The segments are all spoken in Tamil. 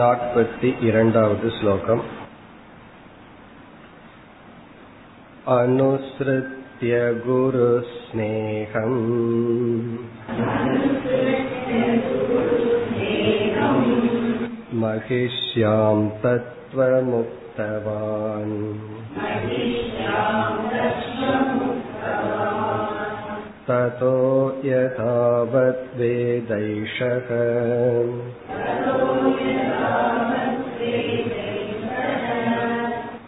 नाट्पति इरण्डावद् श्लोकम् अनुसृत्य गुरुस्नेहम् महिष्यां तत्त्वमुक्तवान् ततो यथावद्वेदैषः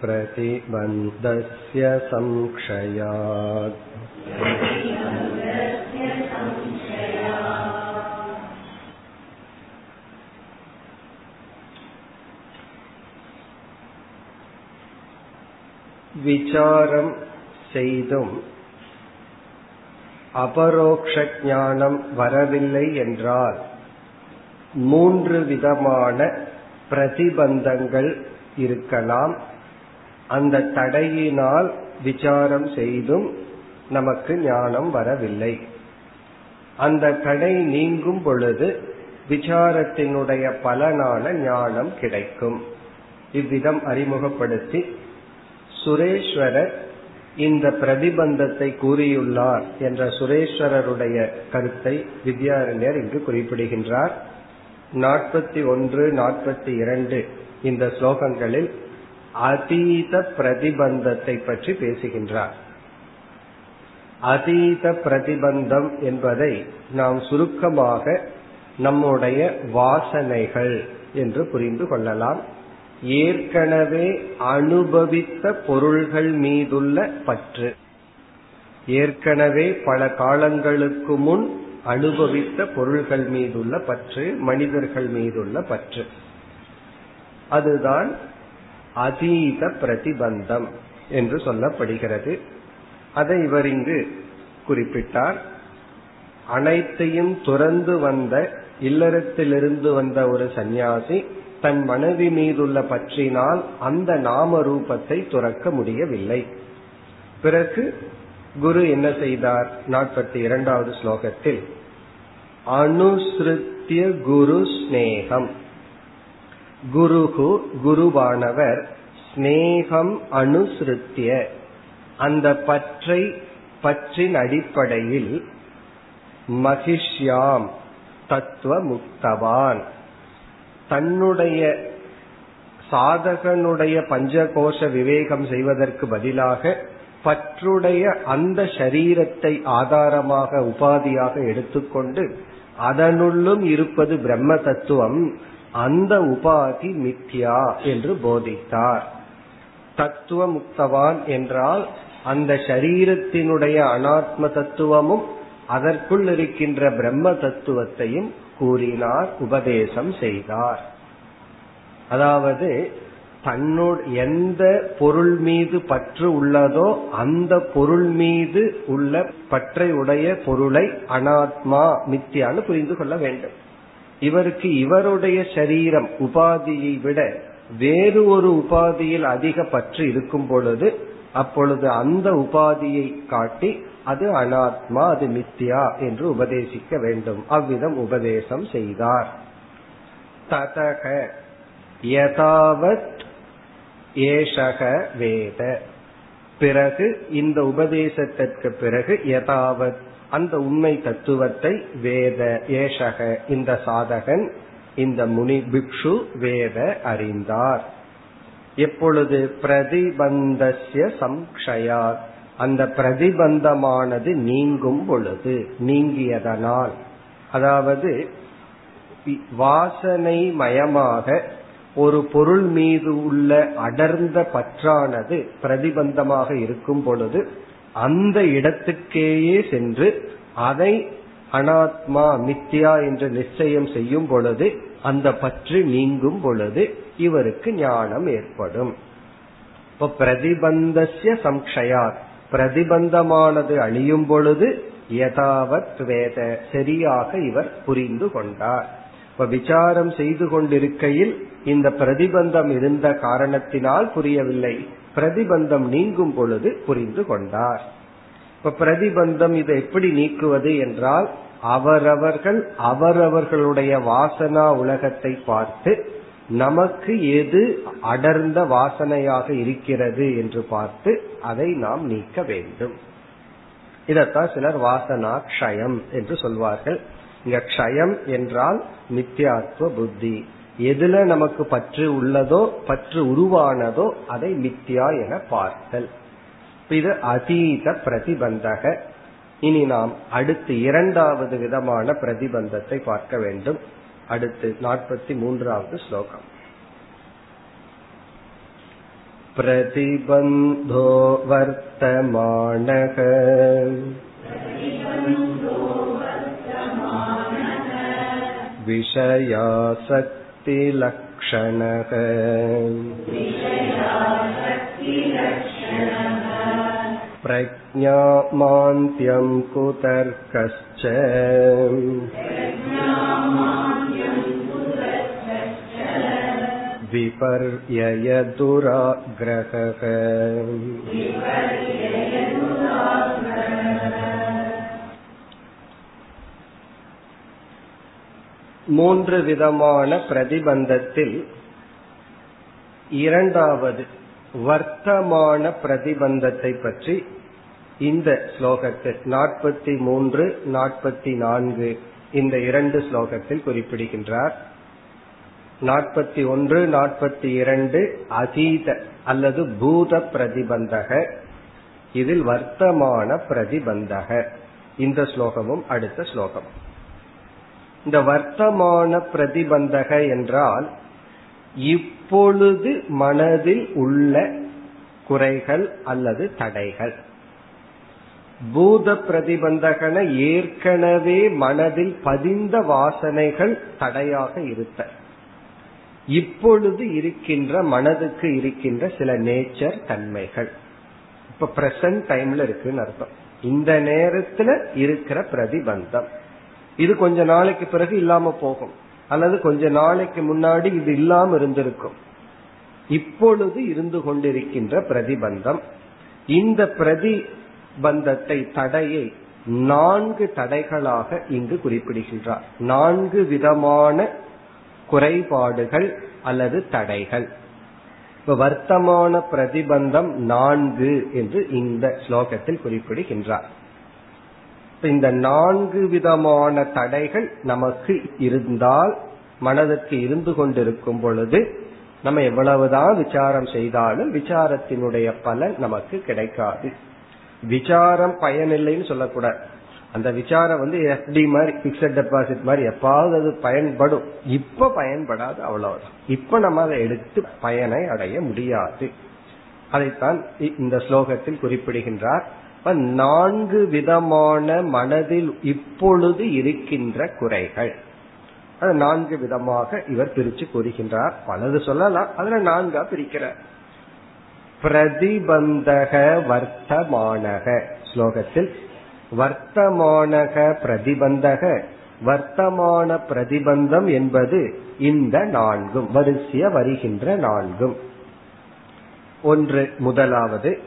प्रतिबन्धस्य संक्षयात् விசாரம் செய்தும் அபரோக்ஷ ஞானம் வரவில்லை என்றால் மூன்று விதமான பிரதிபந்தங்கள் இருக்கலாம். அந்த தடையினால் விசாரம் செய்தும் நமக்கு ஞானம் வரவில்லை. அந்த தடை நீங்கும் பொழுது விசாரத்தினுடைய பலனான ஞானம் கிடைக்கும். இவ்விதம் அறிமுகப்படுத்தி சுரேஸ்வரர் இந்த பிரதிபந்தத்தை கூறியுள்ளார் என்ற சுரேஸ்வரருடைய கருத்தை வித்யாரண்யர் இங்கு குறிப்பிடுகின்றார். நாற்பத்தி ஒன்று நாற்பத்தி இரண்டு இந்த ஸ்லோகங்களில் அதீத பிரதிபந்தத்தை பற்றி பேசுகின்றார். அதீத பிரதிபந்தம் என்பதை நாம் சுருக்கமாக நம்முடைய வாசனைகள் என்று புரிந்து கொள்ளலாம். ஏற்கனவே அனுபவித்த பொருள்கள் மீதுள்ள பற்று. ஏற்கனவே பல காலங்களுக்கு முன் அனுபவித்த பொருள்கள் மீதுள்ள பற்று மனிதர்கள் மீதுள்ள பற்று. அதுதான் அதீத பிரதிபந்தம் என்று சொல்லப்படுகிறது. அதை இவர் இங்கு குறிப்பிட்டார். அனைத்தையும் துறந்து வந்த இல்லறத்திலிருந்து வந்த ஒரு சந்நியாசி தன் மனைவி மீதுள்ள பற்றினால் அந்த நாம ரூபத்தை துறக்க முடியவில்லை. பிறகு குரு என்ன செய்தார்? நாற்பத்தி இரண்டாவது ஸ்லோகத்தில் அனுசிருத்திய குரு ஸ்நேகம். குருகு குருவானவர் ஸ்நேகம் அனுசிருத்திய. அந்த பற்றை பற்றின் அடிப்படையில் மகிஷ்யாம் தத்துவ முக்தவான் தன்னுடைய சாதகனுடைய பஞ்சகோஷ விவேகம் செய்வதற்கு பதிலாக பற்றுடைய அந்த சரீரத்தை ஆதாரமாக உபாதியாக எடுத்துக்கொண்டு அதனுள்ளும் இருப்பது பிரம்ம தத்துவம் அந்த உபாதி மித்யா என்று போதித்தார். தத்துவ முக்தவான் என்றால் அந்த சரீரத்தினுடைய அனாத்ம தத்துவமும் அதற்குள் இருக்கின்ற பிரம்ம தத்துவத்தையும் கூறினார் உபதேசம் செய்தார். அதாவது தன்னோட எந்த பொருள் மீது பற்று உள்ளதோ அந்த பொருள் மீது உள்ள பற்றை உடைய பொருளை அனாத்மா மித்தியான்னு புரிந்து கொள்ள வேண்டும். இவருக்கு இவருடைய சரீரம் உபாதியை விட வேறு ஒரு உபாதியில் அதிக பற்று இருக்கும் பொழுது அப்பொழுது அந்த உபாதியை காட்டி அது அனாத்மா அது மித்யா என்று உபதேசிக்க வேண்டும். அவ்விதம் உபதேசம் செய்தார். ததக யதாவத் ஏஷக வேத. பிறகு இந்த உபதேசத்திற்கு பிறகு யதாவத் அந்த உண்மை தத்துவத்தை வேத ஏஷக இந்த சாதகன் இந்த முனி பிக்ஷு வேத அறிந்தார். எப்பொழுது பிரதிபந்தசிய சம்ஷயாத் அந்த பிரதிபந்தமானது நீங்கும் பொழுது நீங்கியதனால். அதாவது வாசனை மயமாக ஒரு பொருள் மீது உள்ள அடர்ந்த பற்றானது பிரதிபந்தமாக இருக்கும் பொழுது அந்த இடத்துக்கேயே சென்று அதை அனாத்மா மித்யா என்று நிச்சயம் செய்யும் பொழுது அந்த பற்று நீங்கும் பொழுது இவருக்கு ஞானம் ஏற்படும். இப்ப பிரதிபந்தசிய சம்ஷயாத் பிரதிபந்தமானது அழியும் பொழுது யதாவத் வேத சரியாக இவர் புரிந்து கொண்டார். இப்ப விசாரம் செய்து கொண்டிருக்கையில் இந்த பிரதிபந்தம் இருந்த காரணத்தினால் புரியவில்லை. பிரதிபந்தம் நீங்கும் பொழுது புரிந்து கொண்டார். இப்ப பிரதிபந்தம் இதை எப்படி நீக்குவது என்றால் அவரவர்கள் அவரவர்களுடைய வாசனா உலகத்தை பார்த்து நமக்கு எது அடர்ந்த வாசனையாக இருக்கிறது என்று பார்த்து அதை நாம் நீக்க வேண்டும். இதத்தான் சிலர் வாசனா க்ஷயம் என்று சொல்வார்கள். இங்க க்ஷயம் என்றால் மித்யாத்வ புத்தி. எதுல நமக்கு பற்று உள்ளதோ பற்று உருவானதோ அதை மித்யா என பார்த்தல். இது அதீத பிரதிபந்தக. இனி நாம் அடுத்து இரண்டாவது விதமான பிரதிபந்தத்தை பார்க்க வேண்டும். அடுத்து நாற்பத்தி மூன்றாவது ஸ்லோகம். प्रतिबन्धो वर्तमानः विषयासक्तिलक्षणः प्रज्ञामान्त्यं कुतर्कश्च विपर्ययदुराग्रहः மூன்று விதமான பிரதிபந்தத்தில் இரண்டாவது வர்த்தமான பிரதிபந்தத்தை பற்றி இந்த ஸ்லோகத்தில் நாற்பத்தி மூன்று நாற்பத்தி நான்கு இந்த இரண்டு ஸ்லோகத்தில் குறிப்பிடுகின்றார் நாற்பத்தி ஒன்று நாற்பத்தி இரண்டு அதீத அல்லது பூத பிரதிபந்தக. இதில் வர்த்தமான பிரதிபந்தக. இந்த ஸ்லோகமும் அடுத்த ஸ்லோகம். இந்த வர்த்தமான பிரதிபந்தக என்றால் இப்பொழுது மனதில் உள்ள குறைகள் அல்லது தடைகள். பூத பிரதிபந்தகன ஏற்கனவே மனதில் பதிந்த வாசனைகள் தடையாக இருத்தல். இப்பொழுது இருக்கின்ற மனதுக்கு இருக்கின்ற சில நேச்சர் தன்மைகள். இப்ப பிரசன்ட் டைம்ல இருக்குன்னு அர்த்தம். இந்த நேரத்துல இருக்கிற பிரதிபந்தம். இது கொஞ்ச நாளைக்கு பிறகு இல்லாம போகும். அல்லது கொஞ்ச நாளைக்கு முன்னாடி இது இல்லாம இருந்திருக்கும். இப்பொழுது இருந்து கொண்டிருக்கின்ற பிரதிபந்தம். இந்த பிரதிபந்தத்தை தடையை நான்கு தடைகளாக இங்கு குறிப்பிடுகின்றார். நான்கு விதமான குறைபாடுகள் அல்லது தடைகள். இப்ப வர்த்தமான பிரதிபந்தம் நான்கு என்று இந்த ஸ்லோகத்தில் குறிப்பிடுகின்றார். இந்த நான்கு விதமான தடைகள் நமக்கு இருந்தால் மனதிற்கு இருந்து கொண்டிருக்கும் பொழுது நம்ம எவ்வளவுதான் விசாரம் செய்தாலும் விசாரத்தினுடைய பலன் நமக்கு கிடைக்காது. விசாரம் பயனில்லைன்னு சொல்லக்கூடாது. அந்த விசாரம் வந்து எஃப்டி மாதிரி பிக்சட் டெபாசிட் மாதிரி எப்பாவது அது பயன்படும். இப்ப பயன்படாது அவ்வளவுதான். இப்ப நம்ம அதை எடுத்து பயனை அடைய முடியாது. அதைத்தான் இந்த ஸ்லோகத்தில் குறிப்பிடுகின்றார். நான்கு விதமான மனதில் இப்பொழுது இருக்கின்ற குறைகள். நான்கு விதமாக இவர் பிரிச்சு கூறுகின்றார். பலது சொல்லலாம். அதுல நான்கா பிரிக்கிறார் பிரதிபந்தக வர்த்தமானக. ஸ்லோகத்தில் வர்த்தமானக பிரதிபந்தக. வர்த்தமான பிரதிபந்தம் என்பது இந்த நான்கும் வரிசைய வருகின்ற நான்கும். ஒன்று முதலாவது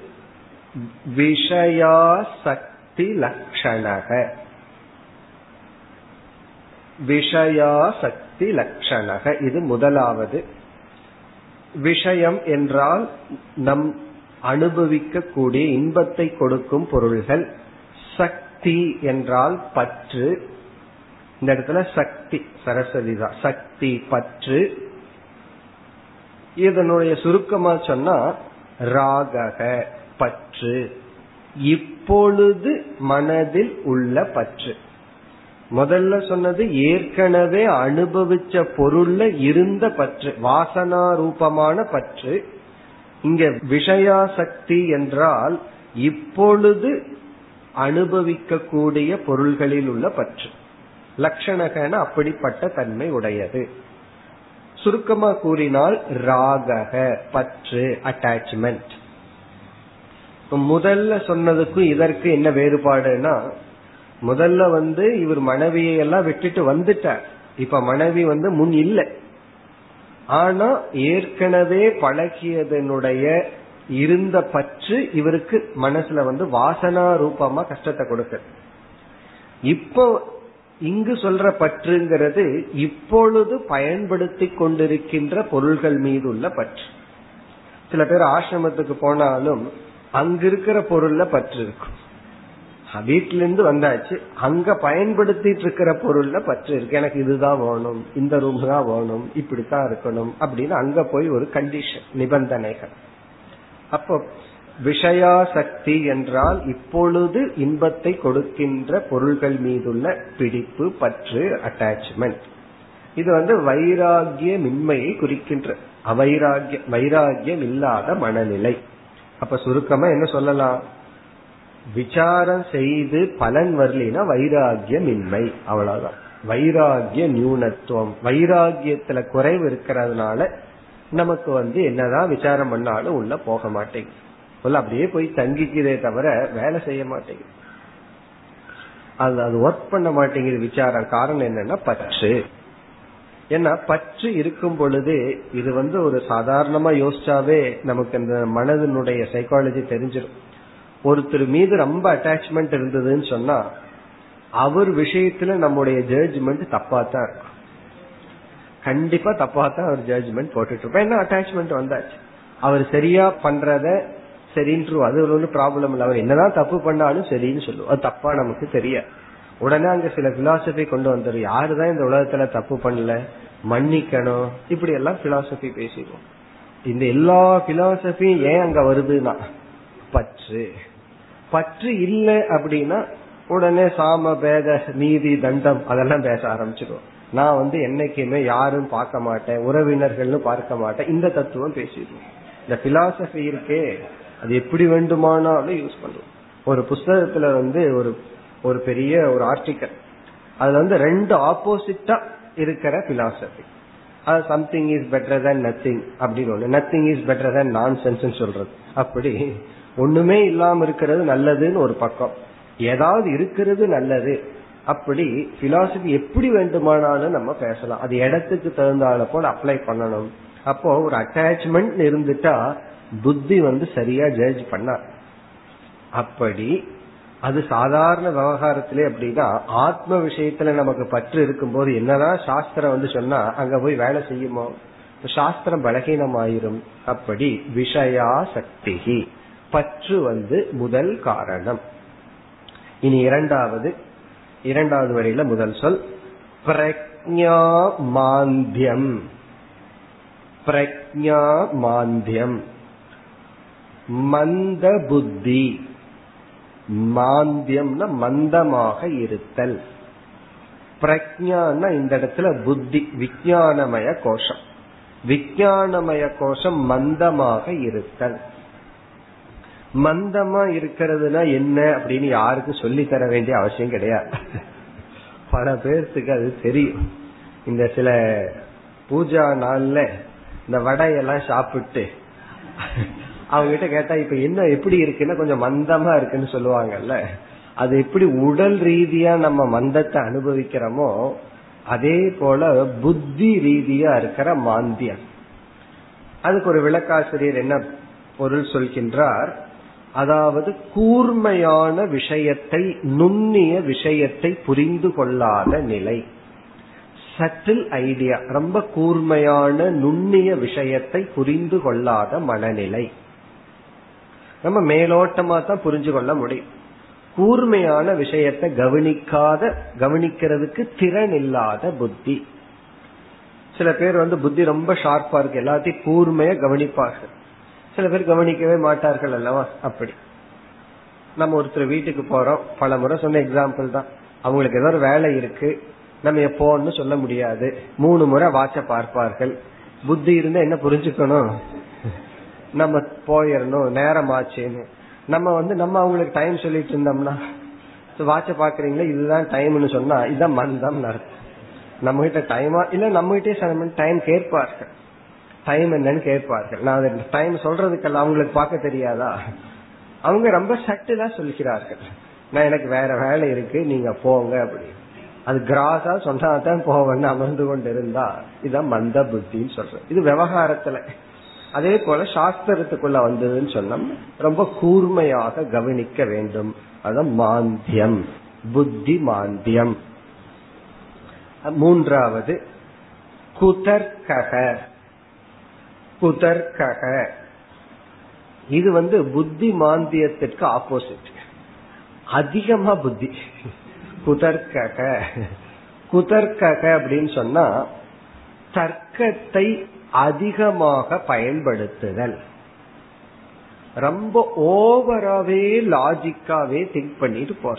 விஷயாசக்தி லட்சணக விஷயாசக்தி லட்சணக இது முதலாவது. விஷயம் என்றால் நம் அனுபவிக்கக்கூடிய இன்பத்தை கொடுக்கும் பொருள்கள். சக்தி என்றால் பற்று. இந்த இடத்துல சக்தி சரஸ்வதி தான். சக்தி பற்று. இதனுடைய சுருக்கமா சொன்னா ராகக பற்று. இப்பொழுது மனதில் உள்ள பற்று. முதல்ல சொன்னது ஏற்கனவே அனுபவிச்ச பொருள்ல இருந்த பற்று வாசனா ரூபமான பற்று. இங்க விஷயாசக்தி என்றால் இப்பொழுது அனுபவிக்கக்கூடிய பொருள்களில் உள்ள பற்று. லட்சணகன அப்படிப்பட்ட தன்மை உடையது. சுருக்கமா கூறினால் ராகக பற்று அட்டாச்மெண்ட் முதல்ல சொன்னதுக்கும் இதற்கு என்ன வேறுபாடுனா முதல்ல வந்து இவர் மனைவியை எல்லாம் விட்டுட்டு வந்துட்டார். இப்ப மனைவி வந்து முன் இல்லை. ஆனா ஏற்கனவே பழகியதனுடைய இருந்த பற்று இவருக்கு மனசுல வந்து வாசனா ரூபமா கஷ்டத்தை கொடுக்க இப்போ இங்கு சொல்ற பற்றுங்கிறது இப்பொழுது பயன்படுத்தி கொண்டிருக்கின்ற பொருள்கள் மீது உள்ள பற்று. சில பேர் ஆசிரமத்துக்கு போனாலும் அங்க இருக்கிற பொருள்ல பற்று இருக்கும். வீட்டில இருந்து வந்தாச்சு அங்க பயன்படுத்திட்டு இருக்கிற பொருள்ல பற்று இருக்கு. எனக்கு இதுதான் வேணும் இந்த ரூம் தான் வேணும் இப்படித்தான் இருக்கணும் அப்படின்னு அங்க போய் ஒரு கண்டிஷன் நிபந்தனைகள். அப்போ விஷயாசக்தி என்றால் இப்பொழுது இன்பத்தை கொடுக்கின்ற பொருள்கள் மீதுள்ள பிடிப்பு பற்று அட்டாச்மெண்ட் இது வந்து வைராகியமின்மையை குறிக்கின்ற அவைராகிய வைராகியம் இல்லாத மனநிலை. அப்ப சுருக்கமா என்ன சொல்லலாம்? விசாரம் செய்து பலன் வரலினா வைராகியம் இன்மை அவ்வளவுதான். வைராகிய நியூனத்துவம். வைராகியத்துல குறைவு இருக்கிறதுனால நமக்கு வந்து என்னதான் விசாரம் பண்ணாலும் உள்ள போக மாட்டேங்குது. அப்படியே போய் தங்கிக்கிறதே தவிர வேலை செய்ய மாட்டேங்குது. அது அது ஒர்க் பண்ண மாட்டேங்குது விசாரம். காரணம் என்னன்னா பற்று. ஏன்னா பற்று இருக்கும் பொழுது இது வந்து ஒரு சாதாரணமா யோசிச்சாவே நமக்கு அந்த மனதினுடைய சைக்காலஜி தெரிஞ்சிடும் ஒருத்தர் மீது ரொம்ப அட்டாச்மெண்ட் இருந்ததுன்னு சொன்னா அவர் விஷயத்துல நம்முடைய ஜட்ஜ்மெண்ட் தப்பா தான் இருக்கும். கண்டிப்பா தப்பா தான் அவர் ஜட்ஜ்மெண்ட் போட்டுட்டு இருப்பேன் என்ன அட்டாச்மெண்ட் வந்தாச்சு? அவர் சரியா பண்றத சரின்னு அது ஒன்றும் ப்ராப்ளம் இல்லை. அவர் என்னதான் தப்பு பண்ணாலும் சரின்னு சொல்லுவோம் அது தப்பா நமக்கு தெரியாது. உடனே அங்க சில பிலாசபி கொண்டு வந்துடும் யாருதான் இந்த உலகத்துல தப்பு பண்ணல? மன்னிக்கணும். இப்படி எல்லாம் பிலாசபி பேசிடுவோம். இந்த எல்லா பிலாசபியும் ஏன் அங்க வருதுன்னா பற்று. பற்று இல்லை அப்படின்னா உடனே சாம பேத நீதி தண்டம் அதெல்லாம் பேச ஆரம்பிச்சிடும் நான் வந்து என்னைக்குமே யாரும் பார்க்க மாட்டேன் உறவினர்கள்னு பார்க்க மாட்டேன். இந்த தத்துவம் பேசிடுவோம் இந்த பிலாசபி இருக்கே அது எப்படி வேண்டுமானாலும் யூஸ் பண்ணுவோம் ஒரு புஸ்தகத்துல வந்து ஒரு ஒரு பெரிய ஒரு ஆர்டிக்கல் அதுல வந்து ரெண்டு ஆப்போசிட்டா இருக்கிற பிலாசபி அது something is better than nothing அப்படின்னு ஒண்ணு. நத்திங் இஸ் பெட்டர் தேன் நான் சென்ஸ் சொல்றது. அப்படி ஒண்ணுமே இல்லாம இருக்கிறது நல்லதுன்னு ஒரு பக்கம். ஏதாவது இருக்கிறது நல்லது. அப்படி பிலாசபி எப்படி வேண்டுமானாலும் நம்ம பேசலாம். அது இடத்துக்கு தகுந்தால போல அப்ளை பண்ணணும். அப்போ ஒரு அட்டாச்மெண்ட் இருந்துட்டா புத்தி வந்து சரியா ஜட்ஜ் பண்ண. அப்படி அது சாதாரண விவகாரத்திலே அப்படின்னா ஆத்ம விஷயத்துல நமக்கு பற்று இருக்கும் போது என்னதான் சாஸ்திரம் வந்து சொன்னா அங்க போய் வேலை செய்யுமோ? சாஸ்திரம் பலகீனமாயிரும். அப்படி விஷயா சக்தி பற்று வந்து முதல் காரணம். இனி இரண்டாவது இரண்டாவது வரையில முதல் சொல் பிரக்ஞா மாந்தியம். பிரக்ஞா மாந்தியம். மந்த புத்தி. மாந்தியம்னா மந்தமாக இருத்தல். பிரக்ஞான இந்த இடத்துல புத்தி விஜயானமய கோஷம். விஜயானமய கோஷம் மந்தமாக இருத்தல். மந்தமா இருக்கிறதுனா என்ன அப்படின்னு யாருக்கும் சொல்லி தர வேண்டிய அவசியம் கிடையாது. பல பேர்த்துக்கு அது தெரியும். இந்த சில பூஜா நாள்ல இந்த வடையெல்லாம் சாப்பிட்டு அவங்க கிட்ட கேட்டா இப்ப என்ன எப்படி இருக்குன்னா கொஞ்சம் மந்தமா இருக்குன்னு சொல்லுவாங்கல்ல. அது எப்படி உடல் ரீதியா நம்ம மந்தத்தை அனுபவிக்கிறோமோ அதே போல புத்தி ரீதியா இருக்கிற மாந்தியம். அதுக்கு ஒரு விளக்காசிரியர் என்ன பொருள் சொல்கின்றார்? அதாவது கூர்மையான விஷயத்தை நுண்ணிய விஷயத்தை புரிந்து கொள்ளாத நிலை. சட்டில் ஐடியா ரொம்ப கூர்மையான நுண்ணிய விஷயத்தை புரிந்து கொள்ளாத மனநிலை. நம்ம மேலோட்டமா தான் புரிஞ்சு கொள்ள முடியும். கூர்மையான விஷயத்தை கவனிக்காத கவனிக்கிறதுக்கு திறன் இல்லாத புத்தி. சில பேர் வந்து புத்தி ரொம்ப ஷார்ப்பா இருக்கு. எல்லாத்தையும் கூர்மையா கவனிப்பார்கள் சில பேர் கவனிக்கவே மாட்டார்கள் அல்லவா? அப்படி. நம்ம ஒருத்தர் வீட்டுக்கு போறோம். பல முறை சொன்ன எக்ஸாம்பிள் தான். அவங்களுக்கு ஏதோ ஒரு வேலை இருக்கு. நம்ம எப்போன்னு சொல்ல முடியாது. மூணு முறை வாட்ச பார்ப்பார்கள். புத்தி இருந்தா என்ன புரிஞ்சுக்கணும்? நம்ம போயிடணும் நேரம் ஆச்சுன்னு. நம்ம வந்து நம்ம அவங்களுக்கு டைம் சொல்லிட்டு இருந்தோம்னா வாட்ச பாக்குறீங்களா இதுதான் டைம்னு சொன்னா இதுதான் மந்தம் நடக்கும் நம்ம கிட்ட டைமா இல்ல நம்ம கிட்டே டைம் கேட்பார்கள். டைம் என்னன்னு கேட்பார்கள். நான் டைம் சொல்றதுக்கெல்லாம் அவங்களுக்கு பார்க்க தெரியாதா? அவங்க ரொம்ப சட்டுலா சொல்கிறார்கள். நான் எனக்கு வேற வேலை இருக்கு நீங்க போங்க அப்படி அது கிராஸா சொன்னாதான் போவேன்னு அமர்ந்து கொண்டு இருந்தா இதான் மந்த புத்தின்னு சொல்றேன் இது விவகாரத்துல. அதே போல சாஸ்திரத்துக்குள்ள வந்ததுன்னு சொன்னோம் ரொம்ப கூர்மையாக கவனிக்க வேண்டும். அதான் மாந்தியம். புத்தி மாந்தியம். மூன்றாவது குதர்கக குதர்கக இது வந்து புத்தி மாந்தியத்திற்கு ஆப்போசிட் அதிகமா புத்தி. குதர்கக குதர்கக அப்படின்னு சொன்னா தர்க்கத்தை அதிகமாக பயன்படுத்துதல். ரொம்ப ஓவராவே லாஜிக்காவே திங்க் பண்ணிட்டு போற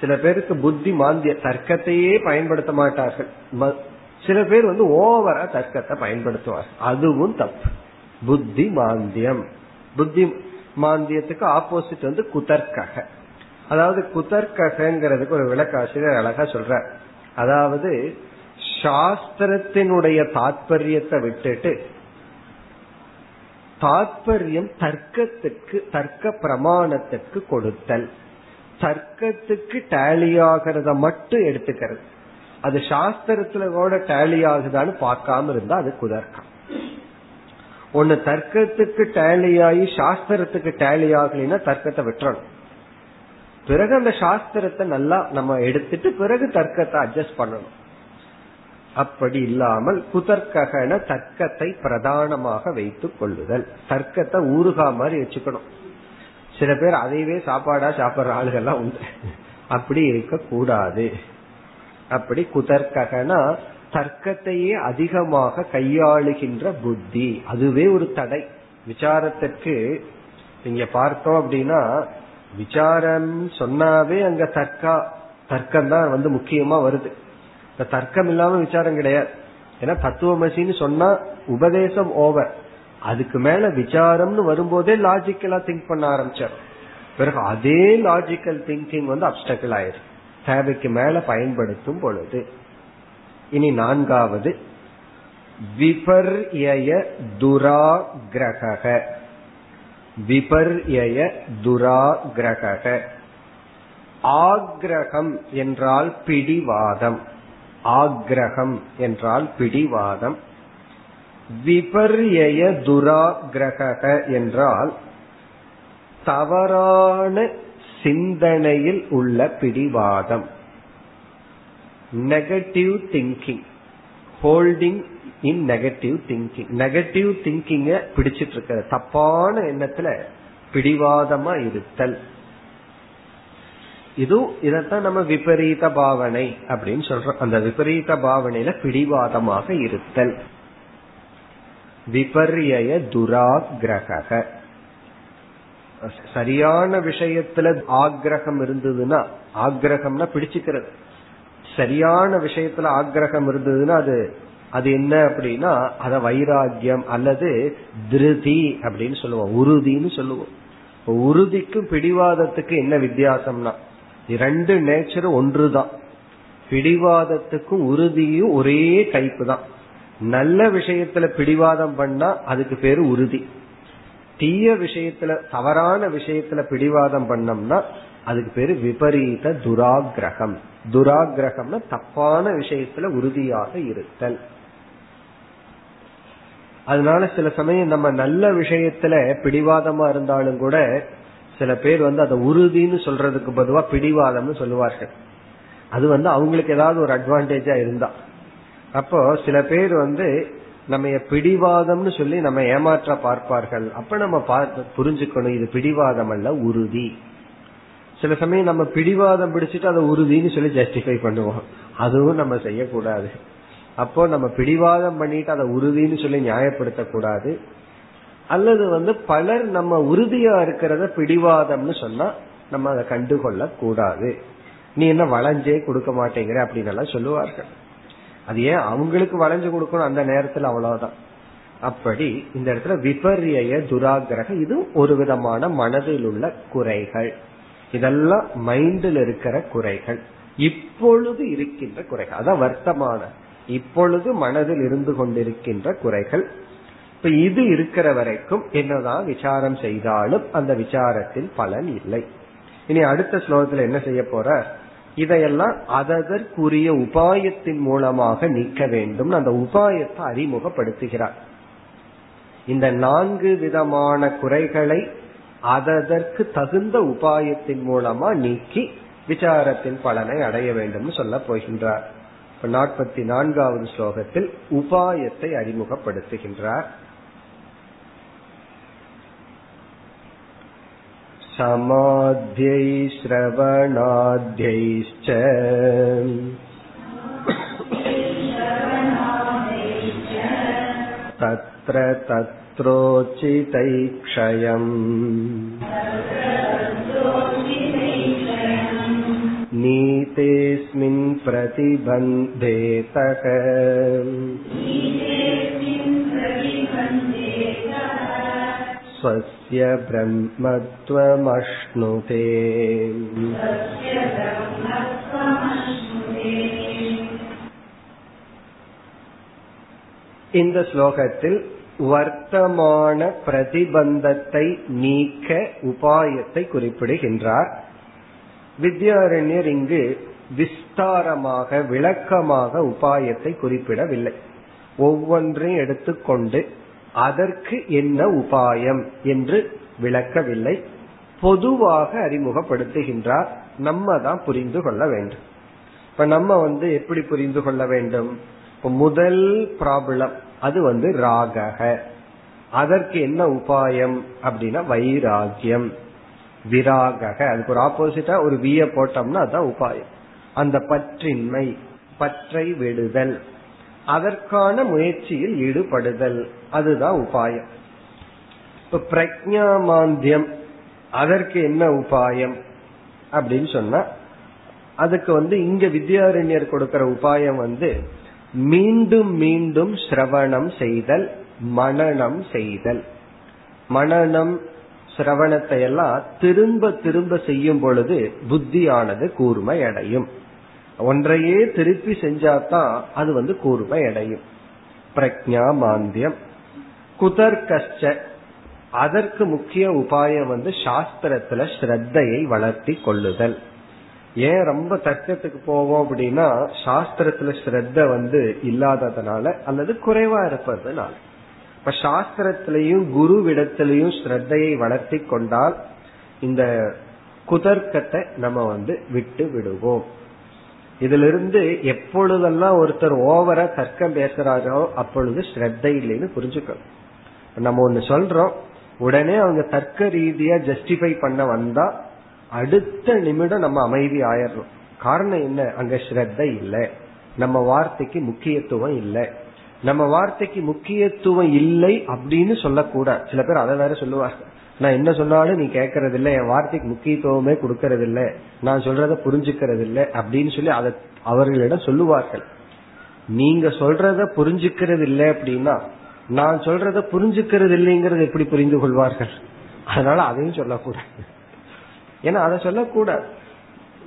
சில பேருக்கு புத்தி மாந்திய தர்க்கத்தையே பயன்படுத்த மாட்டார்கள். சில பேர் வந்து ஓவரா தர்க்கத்தை பயன்படுத்துவார். அதுவும் தப்பு. புத்தி மாந்தியம். புத்தி மாந்தியத்துக்கு ஆப்போசிட் வந்து குதர்க்கக. அதாவது குதர்க்கங்கிறதுக்கு ஒரு விளக்காசிரியர் அழகா சொல்ற அதாவது சாஸ்திரத்தினுடைய தாற்பயத்தை விட்டுட்டு தாற்பயம் தர்க்கத்துக்கு தர்க்க பிரமாணத்துக்கு கொடுத்தல். தர்க்கத்துக்கு டேலி ஆகிறத மட்டும் எடுத்துக்கிறது. அது சாஸ்திரத்துல கூட டேலி ஆகுதான்னு பார்க்காம இருந்தா அது குதர்க்கம். ஒன்னு தர்க்கத்துக்கு டேலி ஆகி சாஸ்திரத்துக்கு டேலி ஆகலைன்னா தர்க்கத்தை விட்டுறணும். பிறகு அந்த சாஸ்திரத்தை நல்லா நம்ம எடுத்துட்டு பிறகு தர்க்கத்தை அட்ஜஸ்ட் பண்ணணும். அப்படி இல்லாமல் குதர்க்ககன தர்க்கத்தை பிரதானமாக வைத்துக் கொள்ளுதல். தர்க்கத்தை ஊறுகா மாதிரி வச்சுக்கணும். சில பேர் அதையவே சாப்பாடா சாப்பிடுற ஆளுகள்லாம் உண்டு. அப்படி இருக்க கூடாது அப்படி குதர்க்ககனா தர்க்கத்தையே அதிகமாக கையாளுகின்ற புத்தி. அதுவே ஒரு தடை. விசாரத்திற்கு இங்க பார்த்தோம் அப்படின்னா விசாரம் சொன்னாவே அங்க தர்க்கா தர்க்கம் தான் வந்து முக்கியமா வருது. இந்த தர்க்கம் இல்லாம விசாரம் கிடையாது. ஏன்னா தத்துவமசின்னு சொன்னா உபதேசம் ஓவர் அதுக்கு மேல விசாரம்னு வரும்போதே லாஜிக்கலா திங்க் பண்ண ஆரம்பிச்சார் பிறகு அதே லாஜிக்கல் திங்கிங் வந்து அப்டக்கிள் ஆயிரு தேவைக்கு மேல பயன்படுத்தும் பொழுது இனி நான்காவது விபர்ய துராகிரக விபர்ய துராகிரக ஆக்ரகம் என்றால் பிடிவாதம். ஆக்ரகம் என்றால் பிடிவாதம். விபர்ய துராகிரக என்றால் தவறான சிந்தனையில் உள்ள பிடிவாதம். Negative thinking holding in negative thinking negative திங்கிங்க பிடிச்சிட்டு இருக்க தப்பான எண்ணத்துல பிடிவாதமா இருத்தல். இது இதத்தான் நம்ம விபரீத பாவனை அப்படின்னு சொல்றோம். அந்த விபரீத பாவனையில பிடிவாதமாக இருத்தல். விபர்ய துராகிரக சரியான விஷயத்துல ஆக்ரகம் இருந்ததுன்னா ஆக்ரகம்னா பிடிச்சுக்கிறது. சரியான விஷயத்துல ஆக்ரகம் இருந்ததுன்னா அது அது என்ன அப்படின்னா அத வைராகியம் அல்லது திருதி அப்படின்னு சொல்லுவோம். உறுதின்னு சொல்லுவோம். உறுதிக்கும் பிடிவாதத்துக்கு என்ன வித்தியாசம்னா இரண்டு நேச்சரும் ஒன்றுதான். பிடிவாதத்துக்கும் உறுதியும் ஒரே டைப்பு தான். நல்ல விஷயத்துல பிடிவாதம் பண்ணா அதுக்கு பேரு உறுதி. தீய விஷயத்துல தவறான விஷயத்துல பிடிவாதம் பண்ணோம்னா அதுக்கு பேரு விபரீத துராகிரகம் துராகிரகம்னா தப்பான விஷயத்துல உறுதியாக இருத்தல். அதனால சில சமயம் நம்ம நல்ல விஷயத்துல பிடிவாதமா இருந்தாலும் கூட சில பேர் வந்து அதை உறுதின்னு சொல்றதுக்கு பொதுவா பிடிவாதம்னு சொல்லுவார்கள். அது வந்து அவங்களுக்கு ஏதாவது ஒரு அட்வான்டேஜா இருந்தா. அப்போ சில பேர் வந்து நம்ம பிடிவாதம்னு சொல்லி நம்ம ஏமாற்ற பார்ப்பார்கள். அப்ப நம்ம புரிஞ்சுக்கணும் இது பிடிவாதம் அல்ல உறுதி. சில சமயம் நம்ம பிடிவாதம் பிடிச்சிட்டு அதை உறுதின்னு சொல்லி ஜஸ்டிஃபை பண்ணுவோம். அதுவும் நம்ம செய்யக்கூடாது. அப்போ நம்ம பிடிவாதம் பண்ணிட்டு அதை உறுதின்னு சொல்லி நியாயப்படுத்த கூடாது அல்லது வந்து பலர் நம்ம உறுதியா இருக்கிறத பிடிவாதம்னு சொன்னா நம்ம அதை கண்டுகொள்ள கூடாது நீ என்ன வளைஞ்சே கொடுக்க மாட்டேங்கிற அப்படின்னு எல்லாம் சொல்லுவார்கள். அது ஏன் அவங்களுக்கு வளைஞ்சு கொடுக்கணும் அந்த நேரத்துல அவ்வளவுதான். அப்படி இந்த இடத்துல விபரிய துராகிரக இது ஒரு விதமான மனதில் உள்ள குறைகள். இதெல்லாம் மைண்டில் இருக்கிற குறைகள். இப்பொழுது இருக்கின்ற குறைகள். அதான் வர்த்தமான. இப்பொழுது மனதில் இருந்து கொண்டிருக்கின்ற குறைகள். இப்ப இது இருக்கிற வரைக்கும் என்னதான் விசாரம் செய்தாலும் அந்த விசாரத்தில் பலன் இல்லை. இனி அடுத்த ஸ்லோகத்துல என்ன செய்ய போற இதையெல்லாம் அதற்குரிய உபாயத்தின் மூலமாக நீக்க வேண்டும். அந்த உபாயத்தை அறிமுகப்படுத்துகிறார். இந்த நான்கு விதமான குறைகளை அதற்கு தகுந்த உபாயத்தின் மூலமா நீக்கி விசாரத்தின் பலனை அடைய வேண்டும் சொல்ல போகின்றார். நாற்பத்தி நான்காவது ஸ்லோகத்தில் உபாயத்தை அறிமுகப்படுத்துகின்றார். समाध्यै श्रवणाद्यैश्च तत्र तत्रोचितैक्षयम् नीतेऽस्मिन् प्रतिबन्धेतः स्वस्य ब्रह्मत्वमश्नुते இந்த ஸ்லோகத்தில் வர்த்தமான பிரதிபந்தத்தை நீக்க உபாயத்தை குறிப்பிடுகின்றார் வித்யாரண்யர் இங்கு விஸ்தாரமாக விளக்கமாக உபாயத்தை குறிப்பிடவில்லை ஒவ்வொன்றையும் எடுத்துக்கொண்டு அதற்கு என்ன உபாயம் என்று விளக்கவில்லை. பொதுவாக அறிமுகப்படுத்துகின்றார். நம்ம தான் புரிந்து கொள்ள வேண்டும். இப்ப நம்ம வந்து எப்படி புரிந்து கொள்ள வேண்டும்? முதல் ப்ராப்ளம் அது வந்து ராகக. அதற்கு என்ன உபாயம் அப்படின்னா வைராகியம் விராகக. அதுக்கு ஒரு ஆப்போசிட்டா ஒரு விய போட்டோம்னா அதுதான் உபாயம். அந்த பற்றின்மை பற்றை விடுதல். அதற்கான முயற்சியில் ஈடுபடுதல். அதுதான் உபாயம். இப்ப பிரக்ஞா மாந்தியம் அதற்கு என்ன உபாயம்? அப்படின்னு சொன்னா அதுக்கு வந்து இங்க வித்யாரண்யர் கொடுக்கிற உபாயம் வந்து மீண்டும் மீண்டும் சிரவணம் செய்தல் மனநம் செய்தல். மனநம் சிரவணத்தை எல்லாம் திரும்ப திரும்ப செய்யும் பொழுது புத்தியானது கூர்மை அடையும். ஒன்றையே திருப்பி செஞ்சாதான் அது வந்து கூர்மை அடையும். பிரக்ஞா மாந்தியம். குதர்கஷ்ட அதற்கு முக்கிய உபாயம் வந்து சாஸ்திரத்துல ஸ்ரத்தையை வளர்த்தி கொள்ளுதல். ஏன் ரொம்ப தர்க்கத்துக்கு போவோம் அப்படின்னா சாஸ்திரத்துல ஸ்ரத்த வந்து இல்லாததுனால அல்லது குறைவா இருப்பதுனால. இப்ப சாஸ்திரத்திலையும் குருவிடத்திலையும் ஸ்ரத்தையை வளர்த்தி கொண்டால் இந்த குதர்க்கத்தை நம்ம வந்து விட்டு விடுவோம். இதுல இருந்து எப்பொழுதெல்லாம் ஒருத்தர் ஓவரா தர்க்கம் பேசுறாரோ அப்பொழுது ஸ்ரத்தை இல்லைன்னு புரிஞ்சுக்கணும். நம்ம ஒண்ணு சொல்றோம். உடனே அவங்க தர்க்க ரீதியா ஜஸ்டிஃபை பண்ண வந்தா அடுத்த நிமிடம் நம்ம அமைதி ஆயிடுறோம் காரணம் என்ன? அங்க ஸ்ரத்த இல்லை. நம்ம வார்த்தைக்கு முக்கியத்துவம் இல்லை. நம்ம வார்த்தைக்கு முக்கியத்துவம் இல்லை அப்படின்னு சொல்லக்கூடாது. சில பேர் அதை வேற சொல்லுவார்கள் நான் என்ன சொன்னாலும் நீ கேட்கறது இல்லை என் வார்த்தைக்கு முக்கியத்துவமே கொடுக்கறது இல்லை நான் சொல்றத புரிஞ்சுக்கிறது இல்லை அப்படின்னு சொல்லி அதை அவர்களிடம் சொல்லுவார்கள். நீங்க சொல்றத புரிஞ்சுக்கிறது இல்லை அப்படின்னா நான் சொல்றத புரிஞ்சுக்கிறது இல்லைங்கிறது எப்படி புரிந்து கொள்வார்கள்? அதனால அதையும் சொல்லக்கூடாது. ஏன்னா அதை சொல்லக்கூடாது.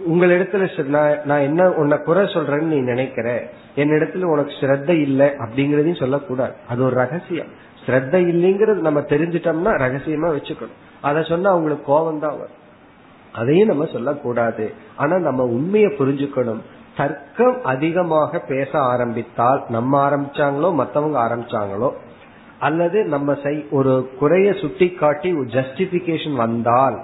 உங்களிடத்துல நான் என்ன உன்னை குறை சொல்றேன்னு நீ நினைக்கிற என்னிடத்துல உனக்கு ஸ்ரத்த இல்லை அப்படிங்கறதையும் சொல்லக்கூடாது. அது ஒரு ரகசியம். ஸ்ரத்த இல்லைங்கிறது நம்ம தெரிஞ்சிட்டோம்னா ரகசியமா வச்சுக்கணும். அதை சொன்னா அவங்களுக்கு கோபம் தான் வரும். அதையும் நம்ம சொல்லக்கூடாது. ஆனா நம்ம உண்மையை புரிஞ்சுக்கணும். தர்க்கம் அதிகமாக பேச ஆரம்பித்தால் நம்ம ஆரம்பிச்சாங்களோ மத்தவங்க ஆரம்பிச்சாங்களோ அல்லது நம்ம ஒரு குறைய சுட்டி காட்டி ஜஸ்டிபிகேஷன் வந்தால்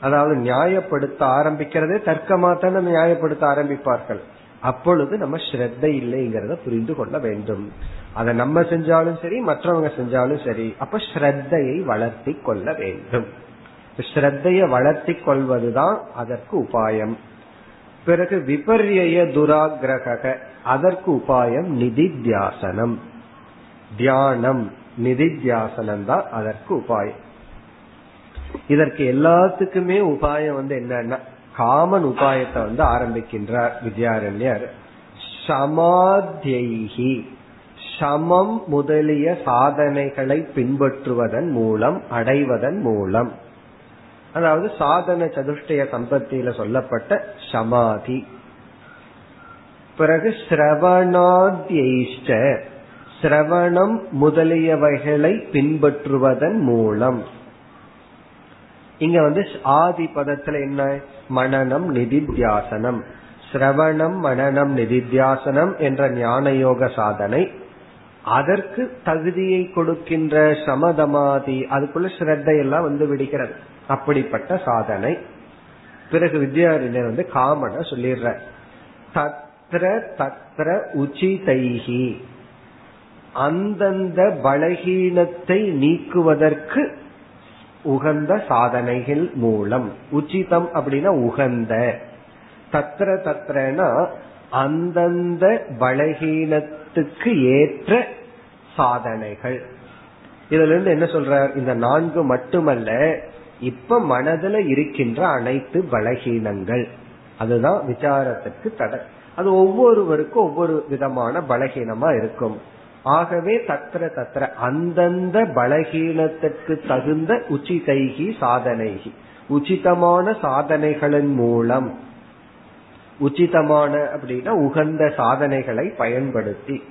அதாவது நியாயப்படுத்த ஆரம்பிக்கிறதே தர்க்கமா தானே நியாயப்படுத்த ஆரம்பிப்பார்கள். அப்பொழுது நம்ம ஸ்ரத்த இல்லைங்கிறத புரிந்து கொள்ள வேண்டும். அதை நம்ம செஞ்சாலும் சரி மற்றவங்க செஞ்சாலும் சரி அப்ப ஸ்ரத்தையை வளர்த்தி கொள்ள வேண்டும். ஸ்ரத்தைய வளர்த்தி கொள்வதுதான் அதற்கு உபாயம். பிறகு விபர்ய துராகிரக அதற்கு உபாயம் நிதித்தியாசனம். தியானம் நிதித்தியாசனம் தான் அதற்கு உபாயம். இதற்கு எல்லாத்துக்குமே உபாயம் வந்து என்னன்னா காமன் உபாயத்தை வந்து ஆரம்பிக்கின்றார் வித்யாரண்யர். சமாத்தியைகி சமம் முதலிய சாதனைகளை பின்பற்றுவதன் மூலம் அடைவதன் மூலம். அதாவது சாதன சதுஷ்டய சம்பத்தியில சொல்லப்பட்ட சமாதி. பிறகு சிரவணாத்யைஷ்ட சிரவணம் முதலியவைகளை பின்பற்றுவதன் மூலம். இங்க வந்து ஆதி பதத்துல என்ன? மனநம் நிதித்தியாசனம். சிரவணம் மனநம் நிதித்தியாசனம் என்ற ஞான யோக சாதனை. அதற்கு தகுதியை கொடுக்கின்ற சமதமாதி அதுக்குள்ள ஸ்ரத்தையெல்லாம் வந்து விடுகிறது. அப்படிப்பட்ட சாதனை. பிறகு வித்யாரிணர் வந்து காமன சொல்லிடுற தத்ர தத்ர உச்சிதைகி அந்தந்த பலகீனத்தை நீக்குவதற்கு உகந்த சாதனைகள் மூலம். உச்சிதம் அப்படின்னா உகந்த. தத்திர தத்ரனா அந்தந்த பலகீனத்துக்கு ஏற்ற சாதனைகள். இதுல இருந்து என்ன சொல்றார்? இந்த நான்கு மட்டுமல்ல இப்ப மனதுல இருக்கின்ற அனைத்து பலகீனங்கள். அதுதான் விசாரத்துக்கு தடை. அது ஒவ்வொருவருக்கும் ஒவ்வொரு விதமான பலகீனமா இருக்கும். ஆகவே தத்திர தத்திர அந்தந்த பலகீனத்துக்கு தகுந்த உச்சிதைகி சாதனைகி. உச்சிதமான சாதனைகளின் மூலம் உச்சிதமான அப்படின்னா உகந்த சாதனைகளை பயன்படுத்தி.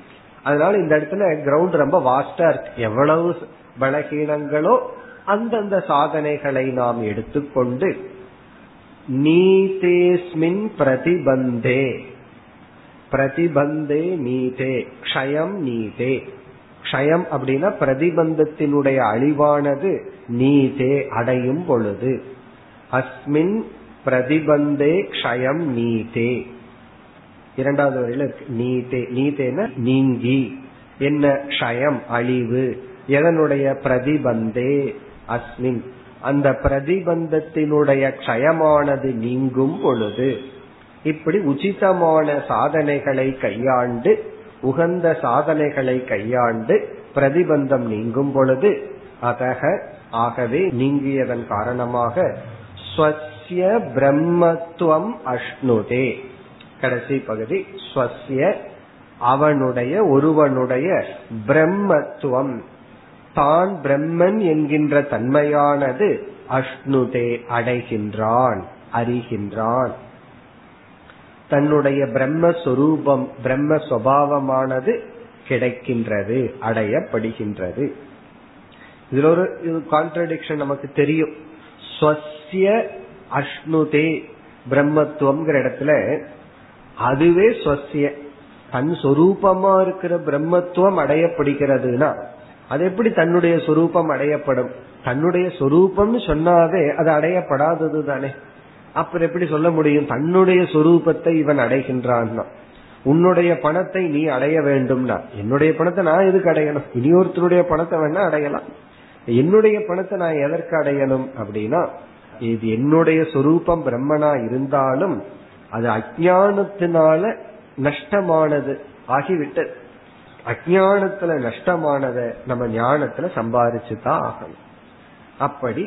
அதனால இந்த இடத்துல கிரவுண்ட் ரொம்ப வாஸ்டா இருக்கு. எவ்வளவு பலகீனங்களோ அந்தந்த சாதனைகளை நாம் எடுத்துக்கொண்டு நீதேஸ்மின் பிரதிபந்தே பிரதிபந்தே நீதே க்ஷயம் நீதே. க்ஷயம் அப்படின்னா பிரதிபந்தத்தினுடைய அழிவானது நீதே அடையும் பொழுது. அஸ்மின் பிரதிபந்தே க்ஷயம் நீதே. இரண்டாவது வரையில இருக்கு நீதே. நீதேன நீங்கி. என்ன? க்ஷயம் அழிவு. எதனுடைய? பிரதிபந்தே அஸ்மின். அந்த பிரதிபந்தத்தினுடைய க்ஷயமானது நீங்கும் பொழுது. இப்படி உச்சிதமான சாதனைகளை கையாண்டு உகந்த சாதனைகளை கையாண்டு பிரதிபந்தம் நீங்கும் பொழுது அதக ஆகவே நீங்கியதன் காரணமாக ஸ்வசிய பிரம்மத்துவம் அஷ்ணுதே. கடைசி பகுதி ஸ்வசிய அவனுடைய ஒருவனுடைய பிரம்மத்துவம். தான் பிரம்மன் என்கின்ற தன்மையானது அஷ்ணுதே அடைகின்றான் அறிகின்றான். தன்னுடைய பிரம்மஸ்வரூபம் பிரம்ம சுவாவமானது கிடைக்கின்றது அடையப்படுகின்றது. இதுல ஒரு கான்ட்ரடிக்ஷன் நமக்கு தெரியும். ஸ்வசிய அஷ்ணுதே பிரம்மத்துவம்ங்கிற இடத்துல அதுவே ஸ்வசிய தன் சொரூபமா இருக்கிற பிரம்மத்துவம் அடையப்படுகிறதுனா அது எப்படி தன்னுடைய சொரூபம் அடையப்படும்? தன்னுடைய சொரூபம்னு சொன்னாவே அது அடையப்படாதது தானே அப்புறம் எப்படி சொல்ல முடியும்? தன்னுடைய சொரூபத்தை இவன் அடைகின்றான் உன்னுடைய பணத்தை நீ அடைய வேண்டும்னா. என்னுடைய பணத்தை நான் எதுக்கு அடையணும்? இனி ஒருத்தருடைய பணத்தை வேணா அடையலாம். என்னுடைய பணத்தை நான் எதற்கு அடையணும் அப்படின்னா இது என்னுடைய சொரூபம் பிரம்மனா இருந்தாலும் அது அஜானத்தினால நஷ்டமானது ஆகிவிட்டது. அஜானத்துல நஷ்டமானத நம்ம ஞானத்துல சம்பாரிச்சுதான் ஆகணும். அப்படி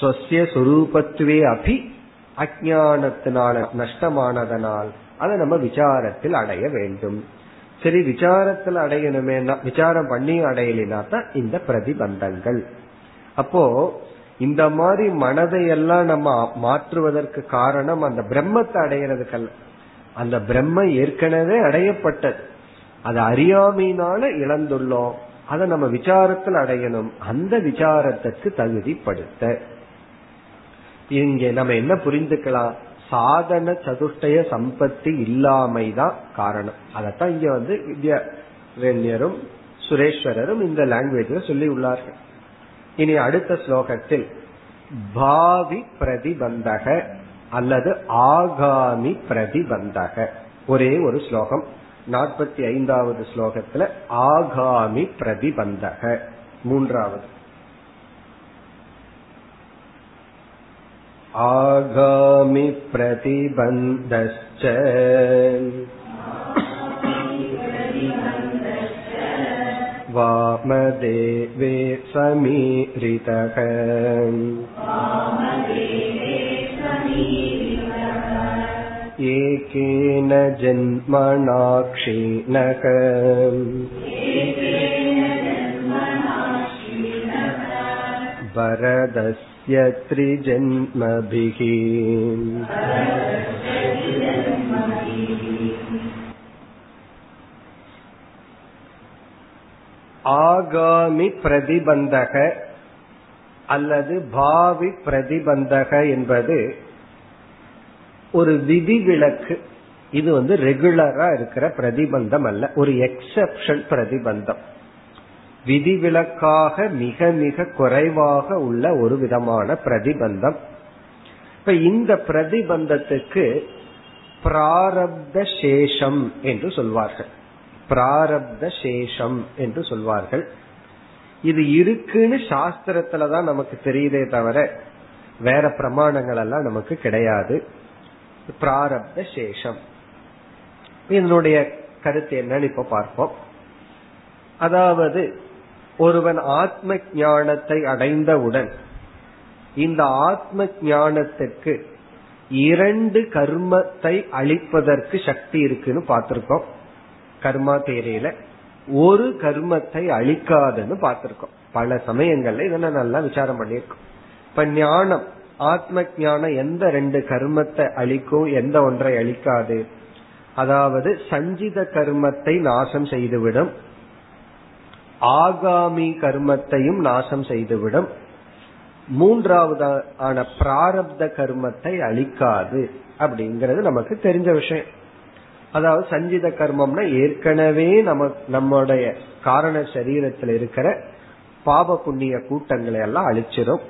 சொசிய சுரூபத்துவே அபி அஜானத்தினால நஷ்டமானதனால் அதை நம்ம விசாரத்தில் அடைய வேண்டும். சரி விசாரத்தில் அடையணுமே விசாரம் பண்ணி அடையலினா தான் இந்த பிரதிபந்தங்கள். அப்போ இந்த மாதிரி மனதை எல்லாம் நம்ம மாற்றுவதற்கு காரணம் அந்த பிரம்மத்தை அடையிறதுக்கல்ல. அந்த பிரம்ம ஏற்கனவே அடையப்பட்டது. அது அறியாமையினால இழந்துள்ளோம். அதை நம்ம விசாரத்தில் அடையணும். அந்த விசாரத்துக்கு தகுதிப்படுத்த. இங்க நம்ம என்ன புரிந்துக்கலாம்? சாதன சதுஷ்டய சம்பத்தி இல்லாமைதான் காரணம். அதத்தான் இங்க வந்து வித்யாரண்யரும் சுரேஸ்வரரும் இந்த லாங்குவேஜ்ல சொல்லி உள்ளார்கள். இனி அடுத்த ஸ்லோகத்தில் பாவி பிரதிபந்தக அல்லது ஆகாமி பிரதிபந்தக. ஒரே ஒரு ஸ்லோகம். நாற்பத்தி ஐந்தாவது ஸ்லோகத்துல ஆகாமி பிரதிபந்தக. மூன்றாவது. आगामि प्रतिबन्धश्च वामदेवे समीरितः एकेन जन्मना क्षीणः वरदस्य त्रिजन्मभिः ஆகாமி பிரதிபந்தக அல்லது பாவி பிரதிபந்தக என்பது ஒரு விதிவிலக்கு இது வந்து ரெகுலரா இருக்கிற பிரதிபந்தம் அல்ல ஒரு எக்ஸப்ஷன் பிரதிபந்தம் விதிவிலக்காக மிக மிக குறைவாக உள்ள ஒரு விதமான பிரதிபந்தம். இப்ப இந்த பிரதிபந்தத்துக்கு பிராரப்த சேஷம் என்று சொல்வார்கள். பிராரப்த சேஷம் என்று சொல்வார்கள். இது இருக்குன்னு சாஸ்திரத்துலதான் நமக்கு தெரியுதே தவிர வேற பிரமாணங்கள் எல்லாம் நமக்கு கிடையாது. பிராரப்த சேஷம். இதனுடைய கருத்து என்னன்னு இப்ப பார்ப்போம். அதாவது ஒருவன் ஆத்ம ஞானத்தை அடைந்தவுடன் இந்த ஆத்ம ஞானத்துக்கு இரண்டு கர்மத்தை அழிப்பதற்கு சக்தி இருக்குன்னு பார்த்திருக்கோம். கர்மா தேரையில ஒரு கர்மத்தை அழிக்காதுன்னு பார்த்திருக்கோம். பல சமயங்கள்ல இதெல்லாம் நல்லா விசாரம் பண்ணியிருக்கோம். இப்ப ஞானம் ஆத்ம ஞானம் எந்த ரெண்டு கர்மத்தை அழிக்கும் எந்த ஒன்றை அழிக்காது அதாவது சஞ்சித கர்மத்தை நாசம் செய்துவிடும். ஆகாமி கர்மத்தையும் நாசம் செய்துவிடும். மூன்றாவதான பிராரப்த கர்மத்தை அழிக்காது அப்படிங்கிறது நமக்கு தெரிஞ்ச விஷயம். அதாவது சஞ்சித கர்மம்னா ஏற்கனவே நம்ம நம்முடைய காரண சரீரத்தில் இருக்கிற பாப புண்ணிய கூட்டங்களை எல்லாம் அழிச்சிடும்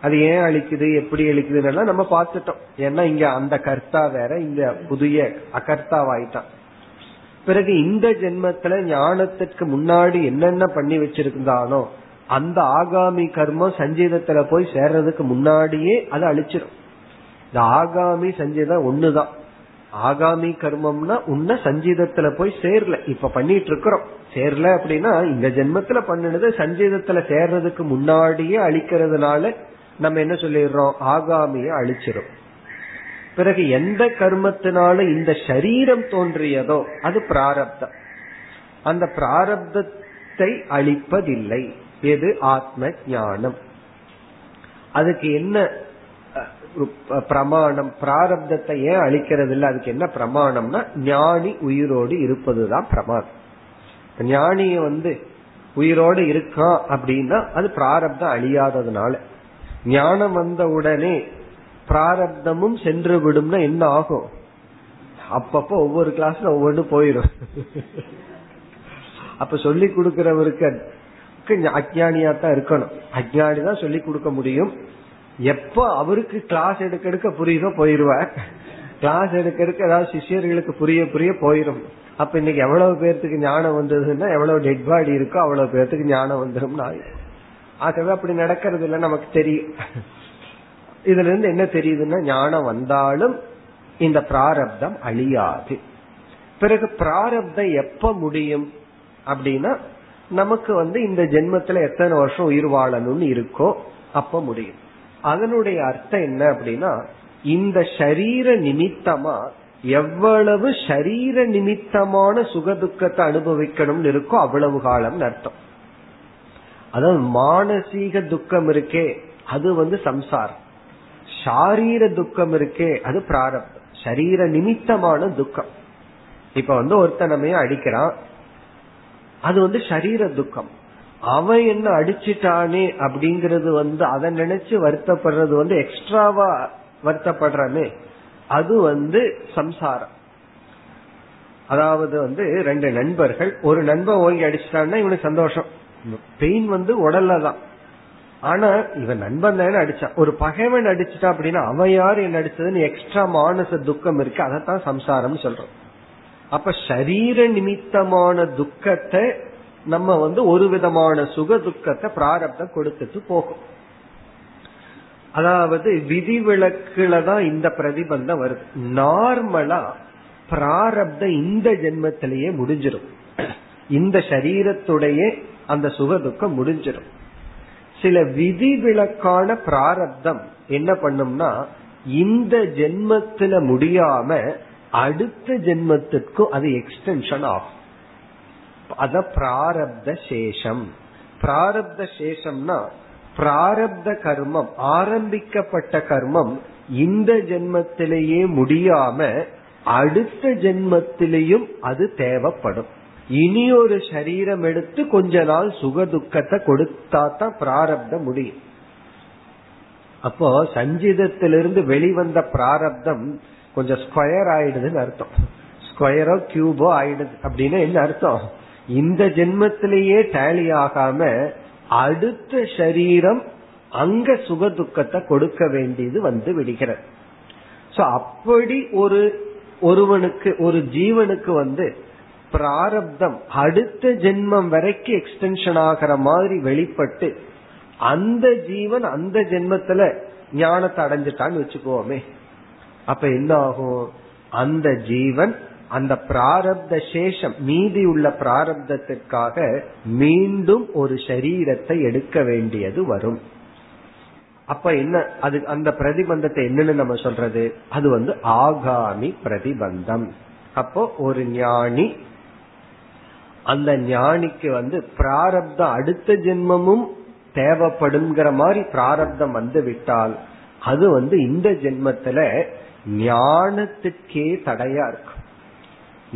அது ஏன் அழிக்குது எப்படி அழிக்குதுன்னு நம்ம பார்த்துட்டோம். ஏன்னா இங்க அந்த கர்த்தா வேற இங்க புதிய அகர்த்தாவாயிட்டான். பிறகு இந்த ஜென்மத்துல ஞானத்திற்கு முன்னாடி என்னென்ன பண்ணி வச்சிருந்தானோ அந்த ஆகாமி கர்மம் சஞ்சீதத்துல போய் சேர்றதுக்கு முன்னாடியே அதை அழிச்சிடும் இந்த ஆகாமி சஞ்சீதம் ஒண்ணுதான். ஆகாமி கர்மம்னா உன்ன சஞ்சீதத்துல போய் சேரல. இப்ப பண்ணிட்டு இருக்கிறோம் சேரல அப்படின்னா இந்த ஜென்மத்துல பண்ணினது சஞ்சீதத்துல சேர்றதுக்கு முன்னாடியே அழிக்கிறதுனால நம்ம என்ன சொல்லிடுறோம்? ஆகாமிய அழிச்சிரும். பிறகு எந்த கர்மத்தினால இந்த சரீரம் தோன்றியதோ அது பிராரப்தம். அந்த பிராரப்தத்தை அழிப்பதில்லை. எது? ஆத்ம ஞானம் அதுக்கு என்ன பிரமாணம்? பிராரப்தத்தை ஏன் அழிக்கிறது இல்லை அதுக்கு என்ன பிரமாணம்னா ஞானி உயிரோடு இருப்பதுதான் பிரமாணம் ஞானிய வந்து உயிரோடு இருக்கான் அப்படின்னா அது பிராரப்தம் அழியாததுனால. ஞானம் வந்த உடனே பிராரப்தமும் சென்று விடும்னா என்ன ஆகும்? அப்பப்போ ஒவ்வொரு கிளாஸ்ல ஒவ்வொன்று போயிடும் அப்ப சொல்லி கொடுக்கிறவருக்கு அஜானியா தான் இருக்கணும். அஜானி தான் சொல்லி கொடுக்க முடியும். எப்ப அவருக்கு கிளாஸ் எடுக்க எடுக்க புரியுதோ போயிருவார். கிளாஸ் எடுக்க எடுக்க ஏதாவது சிஷியர்களுக்கு புரிய புரிய போயிடும் அப்ப இன்னைக்கு எவ்வளவு பேர்த்துக்கு ஞானம் வந்ததுன்னா எவ்வளவு டெட் பாடி இருக்கோ அவ்வளவு பேர்த்துக்கு ஞானம் வந்துடும் ஆகவே அப்படி நடக்கிறது இல்லை நமக்கு தெரியும். இதுல இருந்து என்ன தெரியுதுன்னா ஞானம் வந்தாலும் இந்த பிராரப்தம் அழியாது. பிறகு பிராரப்தம் எப்ப முடியும்? அப்படின்னா நமக்கு வந்து இந்த ஜென்மத்துல எத்தனை வருஷம் உயிர் வாழணும்னு இருக்கோ அப்ப முடியும். அதனுடைய அர்த்தம் என்ன அப்படின்னா இந்த சரீர நிமித்தமா எவ்வளவு சரீர நிமித்தமான சுகதுக்கத்தை அனுபவிக்கணும்னு இருக்கோ அவ்வளவு காலம் அர்த்தம். அதாவது மானசீக துக்கம் இருக்கே அது வந்து சம்சாரம். சாரீர துக்கம் இருக்கே அது பிராரப்தம். சரீர நிமித்தமான துக்கம். இப்ப வந்து ஒருத்தனமே அடிக்கிறான்? அது வந்து சரீர துக்கம். அவன் என்ன அடிச்சிட்டானே அப்படிங்கறது வந்து அதை நினைச்சு வருத்தப்படுறது வந்து எக்ஸ்ட்ராவா வருத்தப்படுறமே அது வந்து சம்சாரம். அதாவது வந்து ரெண்டு நண்பர்கள் ஒரு நண்பன் ஓங்கி அடிச்சிட்டான்னா இவனுக்கு சந்தோஷம். பெயின் வந்து உடல்ல தான். ஆனா இவன் நண்பன் தானே அடிச்சான் ஒரு பகைவன் அடிச்சுட்டா அப்படின்னா அவன் யார் என்ன அடிச்சதுன்னு எக்ஸ்ட்ரா மானச துக்கம் இருக்கு. அதைத்தான் சம்சாரம் சொல்றோம். அப்ப சரீர நிமித்தமான துக்கத்தை நம்ம வந்து ஒரு விதமான சுக துக்கத்தை பிராரப்தம் கொடுத்துட்டு போகும். அதாவது விதிவிலக்குல தான் இந்த பிரதிபந்தம் வருது. நார்மலா பிராரப்த இந்த ஜென்மத்திலேயே முடிஞ்சிடும் இந்த சரீரத்துடைய அந்த சுக துக்கம் முடிஞ்சிடும் சில விதிவிலக்கான பிராரப்தம் என்ன பண்ணும்னா இந்த ஜென்மத்துல முடியாம அடுத்த ஜென்மத்திற்கும் அது எக்ஸ்டென்ஷன் ஆகும். அத பிராரப்த சேஷம். பிராரப்த சேஷம்னா பிராரப்த கர்மம் ஆரம்பிக்கப்பட்ட கர்மம் இந்த ஜென்மத்திலேயே முடியாம அடுத்த ஜென்மத்திலையும் அது தேவைப்படும். இனி ஒரு சரீரம் எடுத்து கொஞ்ச நாள் சுக துக்கத்தை கொடுத்தா தான் பிராரப்த முடியும். அப்போ சஞ்சிதத்திலிருந்து வெளிவந்த பிராரப்தம் கொஞ்சம் ஸ்கொயர் ஆயிடுதுன்னு அர்த்தம். ஸ்கொயரோ கியூபோ ஆயிடுது அப்படின்னு என்ன அர்த்தம்? இந்த ஜென்மத்திலேயே டேலி ஆகாம அடுத்த சரீரம் அங்க சுக துக்கத்தை கொடுக்க வேண்டியது வந்து விடுகிறது. சோ அப்படி ஒரு ஒருவனுக்கு ஒரு ஜீவனுக்கு வந்து பிராரப்தம் அடுத்த ஜென்மம் வரைக்கும் எக்ஸ்டென்ஷன் ஆகிற மாதிரி வெளிப்பட்டு அந்த ஜீவன் அந்த ஜென்மத்துல ஞானத்தை அடைஞ்சிட்டான்னு வச்சுக்கோமே. அப்ப என்ன ஆகும்? அந்த ஜீவன் அந்த பிராரப்த சேஷம் மீதி உள்ள பிராரப்தத்திற்காக மீண்டும் ஒரு சரீரத்தை எடுக்க வேண்டியது வரும். அப்ப என்ன அது அந்த பிரதிபந்தத்தை என்னன்னு நம்ம சொல்றது? அது வந்து ஆகாமி பிரதிபந்தம். அப்போ ஒரு ஞானி அந்த ஞானிக்கு வந்து பிராரப்தம் அடுத்த ஜென்மமும் தேவைப்படுங்கிற மாதிரி பிராரப்தம் வந்து விட்டால் அது வந்து இந்த ஜென்மத்துல ஞானத்துக்கே தடையா இருக்கும்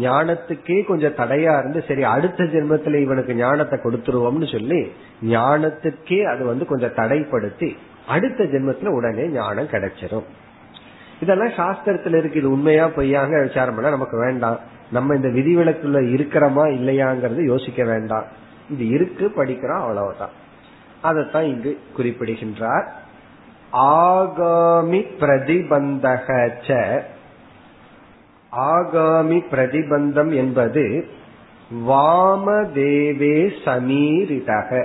ஞானத்துக்கே கொஞ்சம் தடையா இருந்து சரி அடுத்த ஜென்மத்துல இவனுக்கு ஞானத்தை கொடுத்துருவோம்னு சொல்லி ஞானத்துக்கே அது வந்து கொஞ்சம் தடைப்படுத்தி அடுத்த ஜென்மத்துல உடனே ஞானம் கிடைச்சிரும். இதெல்லாம் சாஸ்திரத்துல இருக்கு. இது உண்மையா பொய்யாங்க விசாரம் பண்ண நமக்கு வேண்டாம். நம்ம இந்த விதிவிலக்குள்ள இருக்கிறோமா இல்லையாங்கிறது யோசிக்க வேண்டாம். இது இருக்கு படிக்கிறோம் அவ்வளவுதான். அதைத்தான் இங்கு குறிப்பிடுகின்றார். ஆகாமி பிரதிபந்தக ஆகாமி பிரதிபந்தம் என்பது வாமதேவே சமீரிதக.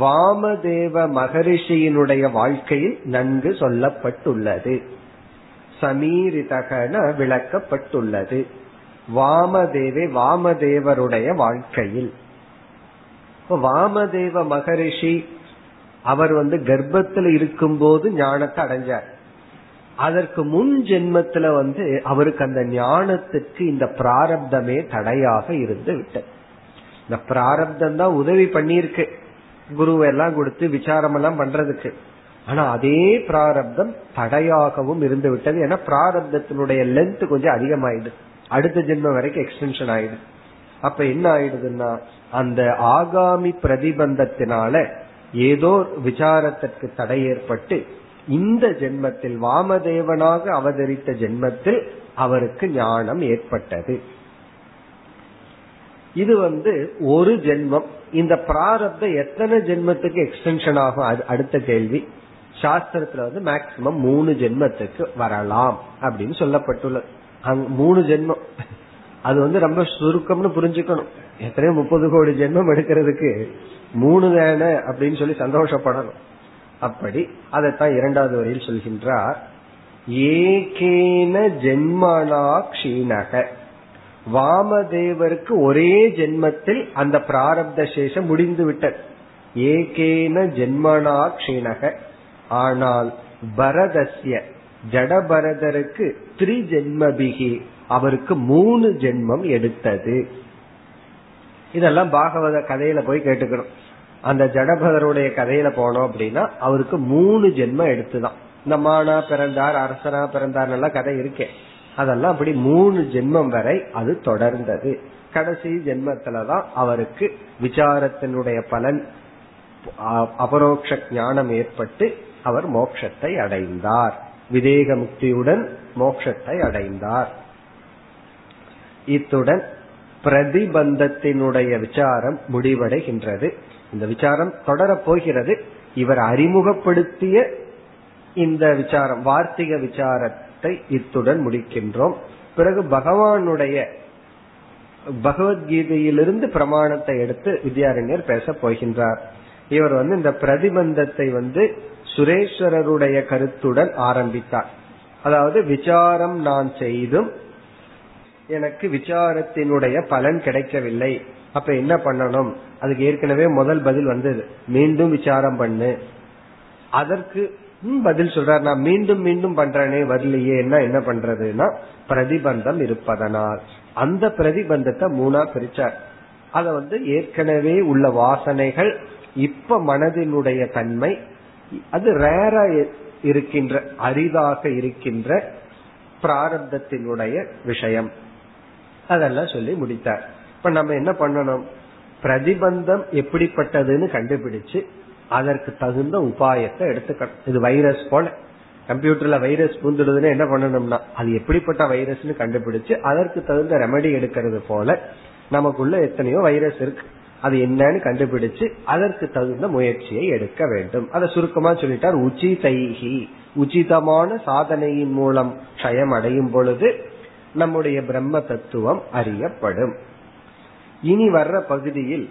வாமதேவ மகரிஷியினுடைய வாழ்க்கையில் நன்கு சொல்லப்பட்டுள்ளது. சமீரிதகன விளக்கப்பட்டுள்ளது. வாமதேவே வாமதேவருடைய வாழ்க்கையில். வாமதேவ மகரிஷி அவர் வந்து கர்ப்பத்தில் இருக்கும்போது ஞானத்தை அடைஞ்சார். அதற்கு முன் ஜென்மத்துல வந்து அவருக்கு அந்த ஞானத்துக்கு இந்த பிராரப்தமே தடையாக இருந்து விட்டது. இந்த பிராரப்தம் தான் உதவி பண்ணியிருக்கு. குருவெல்லாம் கொடுத்து விசாரம் எல்லாம் பண்றதுக்கு. ஆனா அதே பிராரப்தம் தடையாகவும் இருந்து விட்டது. ஏன்னா பிராரப்தத்தினுடைய லென்த் கொஞ்சம் அதிகமாயிடுது. அடுத்த ஜென்மம் வரைக்கும் எக்ஸ்டென்ஷன் ஆயிடுது அப்ப என்ன ஆயிடுதுன்னா அந்த ஆகாமி பிரதிபந்தத்தினால ஏதோ விசாரத்திற்கு தடை ஏற்பட்டு இந்த ஜென்மத்தில் வாமதேவனாக அவதரித்த ஜென்மத்தில் அவருக்கு ஞானம் ஏற்பட்டது. இது வந்து ஒரு ஜென்மம். இந்த பிராரப்த எத்தனை ஜென்மத்துக்கு எக்ஸ்டென்ஷன் ஆகும்? அடுத்த கேள்வி. சாஸ்திரத்துல வந்து மேக்சிமம் மூணு ஜென்மத்துக்கு வரலாம் அப்படின்னு சொல்லப்பட்டுள்ளது. மூணு ஜென்மம். அது வந்து ரொம்ப சுருக்கம்னு புரிஞ்சுக்கணும். எத்தனையோ முப்பது கோடி ஜென்மம் எடுக்கிறதுக்கு மூணு தானே அப்படின்னு சொல்லி சந்தோஷப்படணும். அப்படி அதைத்தான் இரண்டாவது வரையில் சொல்கின்றார். ஏகேன ஜென்மனா கஷீணக வாமதேவருக்கு ஒரே ஜென்மத்தில் அந்த பிராரப்த சேஷம் முடிந்து விட்டது. ஏகேன ஜென்மனா கஷீணக ஆனால் பரதசிய ஜடபரதருக்கு த்ரி ஜென்மபிகி அவருக்கு மூணு ஜென்மம் எடுத்தது. இதெல்லாம் பாகவத கதையில போய் கேட்டுக்கணும். அந்த ஜடபதருடைய கதையில போனோம் அப்படின்னா அவருக்கு மூணு ஜென்மம் எடுத்துதான். இந்த மானா பிறந்தார் அரசனா பிறந்தார் எல்லாம் கதை இருக்கே. அதெல்லாம் அப்படி மூணு ஜென்மம் வரை அது தொடர்ந்தது. கடைசி ஜென்மத்துலதான் அவருக்கு விசாரத்தினுடைய பலன் அபரோக்ஷ ஞானம் ஏற்பட்டு அவர் மோட்சத்தை அடைந்தார். விதேக முக்தியுடன் மோட்சத்தை அடைந்தார். இத்துடன் பிரதிபந்தத்தினுடைய விசாரம் முடிவடைகின்றது. இந்த விசாரம் தொடரப் போகிறது. இவர் அறிமுகப்படுத்திய இந்த விசாரம் வார்த்திக விசாரத்தை இத்துடன் முடிக்கின்றோம். பிறகு பகவானுடைய பகவத்கீதையிலிருந்து பிரமாணத்தை எடுத்து வித்யாரண்யர் பேச போகின்றார். இவர் வந்து இந்த பிரதிபந்தத்தை வந்து சுரேஸ்வரருடைய கருத்துடன் ஆரம்பித்தார். அதாவது விசாரம் நான் செய்தும் எனக்கு விசாரத்தினுடைய பலன் கிடைக்கவில்லை. அப்ப என்ன பண்ணணும்? அதுக்கு ஏற்கனவே முதல் பதில் வந்தது. மீண்டும் விசாரம் பண்ணு. அதற்கு பதில் சொல்றார் நான் மீண்டும் மீண்டும் பண்றேனே வரலையே என்ன என்ன பண்றதுன்னா பிரதிபந்தம் இருப்பதனால். அந்த பிரதிபந்தத்தை மூணா பிரிச்சார். அத வந்து ஏற்கனவே உள்ள வாசனைகள் இப்ப மனதினுடைய தன்மை அது ரேரா இருக்கின்ற அரிதாக இருக்கின்ற பிராரப்தத்தினுடைய விஷயம். அதெல்லாம் சொல்லி முடித்தார். இப்ப நம்ம என்ன பண்ணணும்? பிரதிபந்தம் எப்படிப்பட்டதுன்னு கண்டுபிடிச்சு அதற்கு தகுந்த உபாயத்தை எடுத்துக்கணும். இது வைரஸ் போல. கம்ப்யூட்டர்ல வைரஸ் பூந்துடுதுன்னு என்ன பண்ணணும்னா அது எப்படிப்பட்ட வைரஸ்னு கண்டுபிடிச்சு அதற்கு தகுந்த ரெமடி எடுக்கிறது போல நமக்குள்ள எத்தனையோ வைரஸ் இருக்கு. அது என்னன்னு கண்டுபிடிச்சு அதற்கு தகுந்த முயற்சியை எடுக்க வேண்டும். அதை சுருக்கமா சொல்லிட்டார் உச்சிதைகி உச்சிதமான சாதனையின் மூலம் க்ஷயம் அடையும் பொழுது நம்முடைய பிரம்ம தத்துவம் அறியப்படும். இனி வர்ற பகுதியில்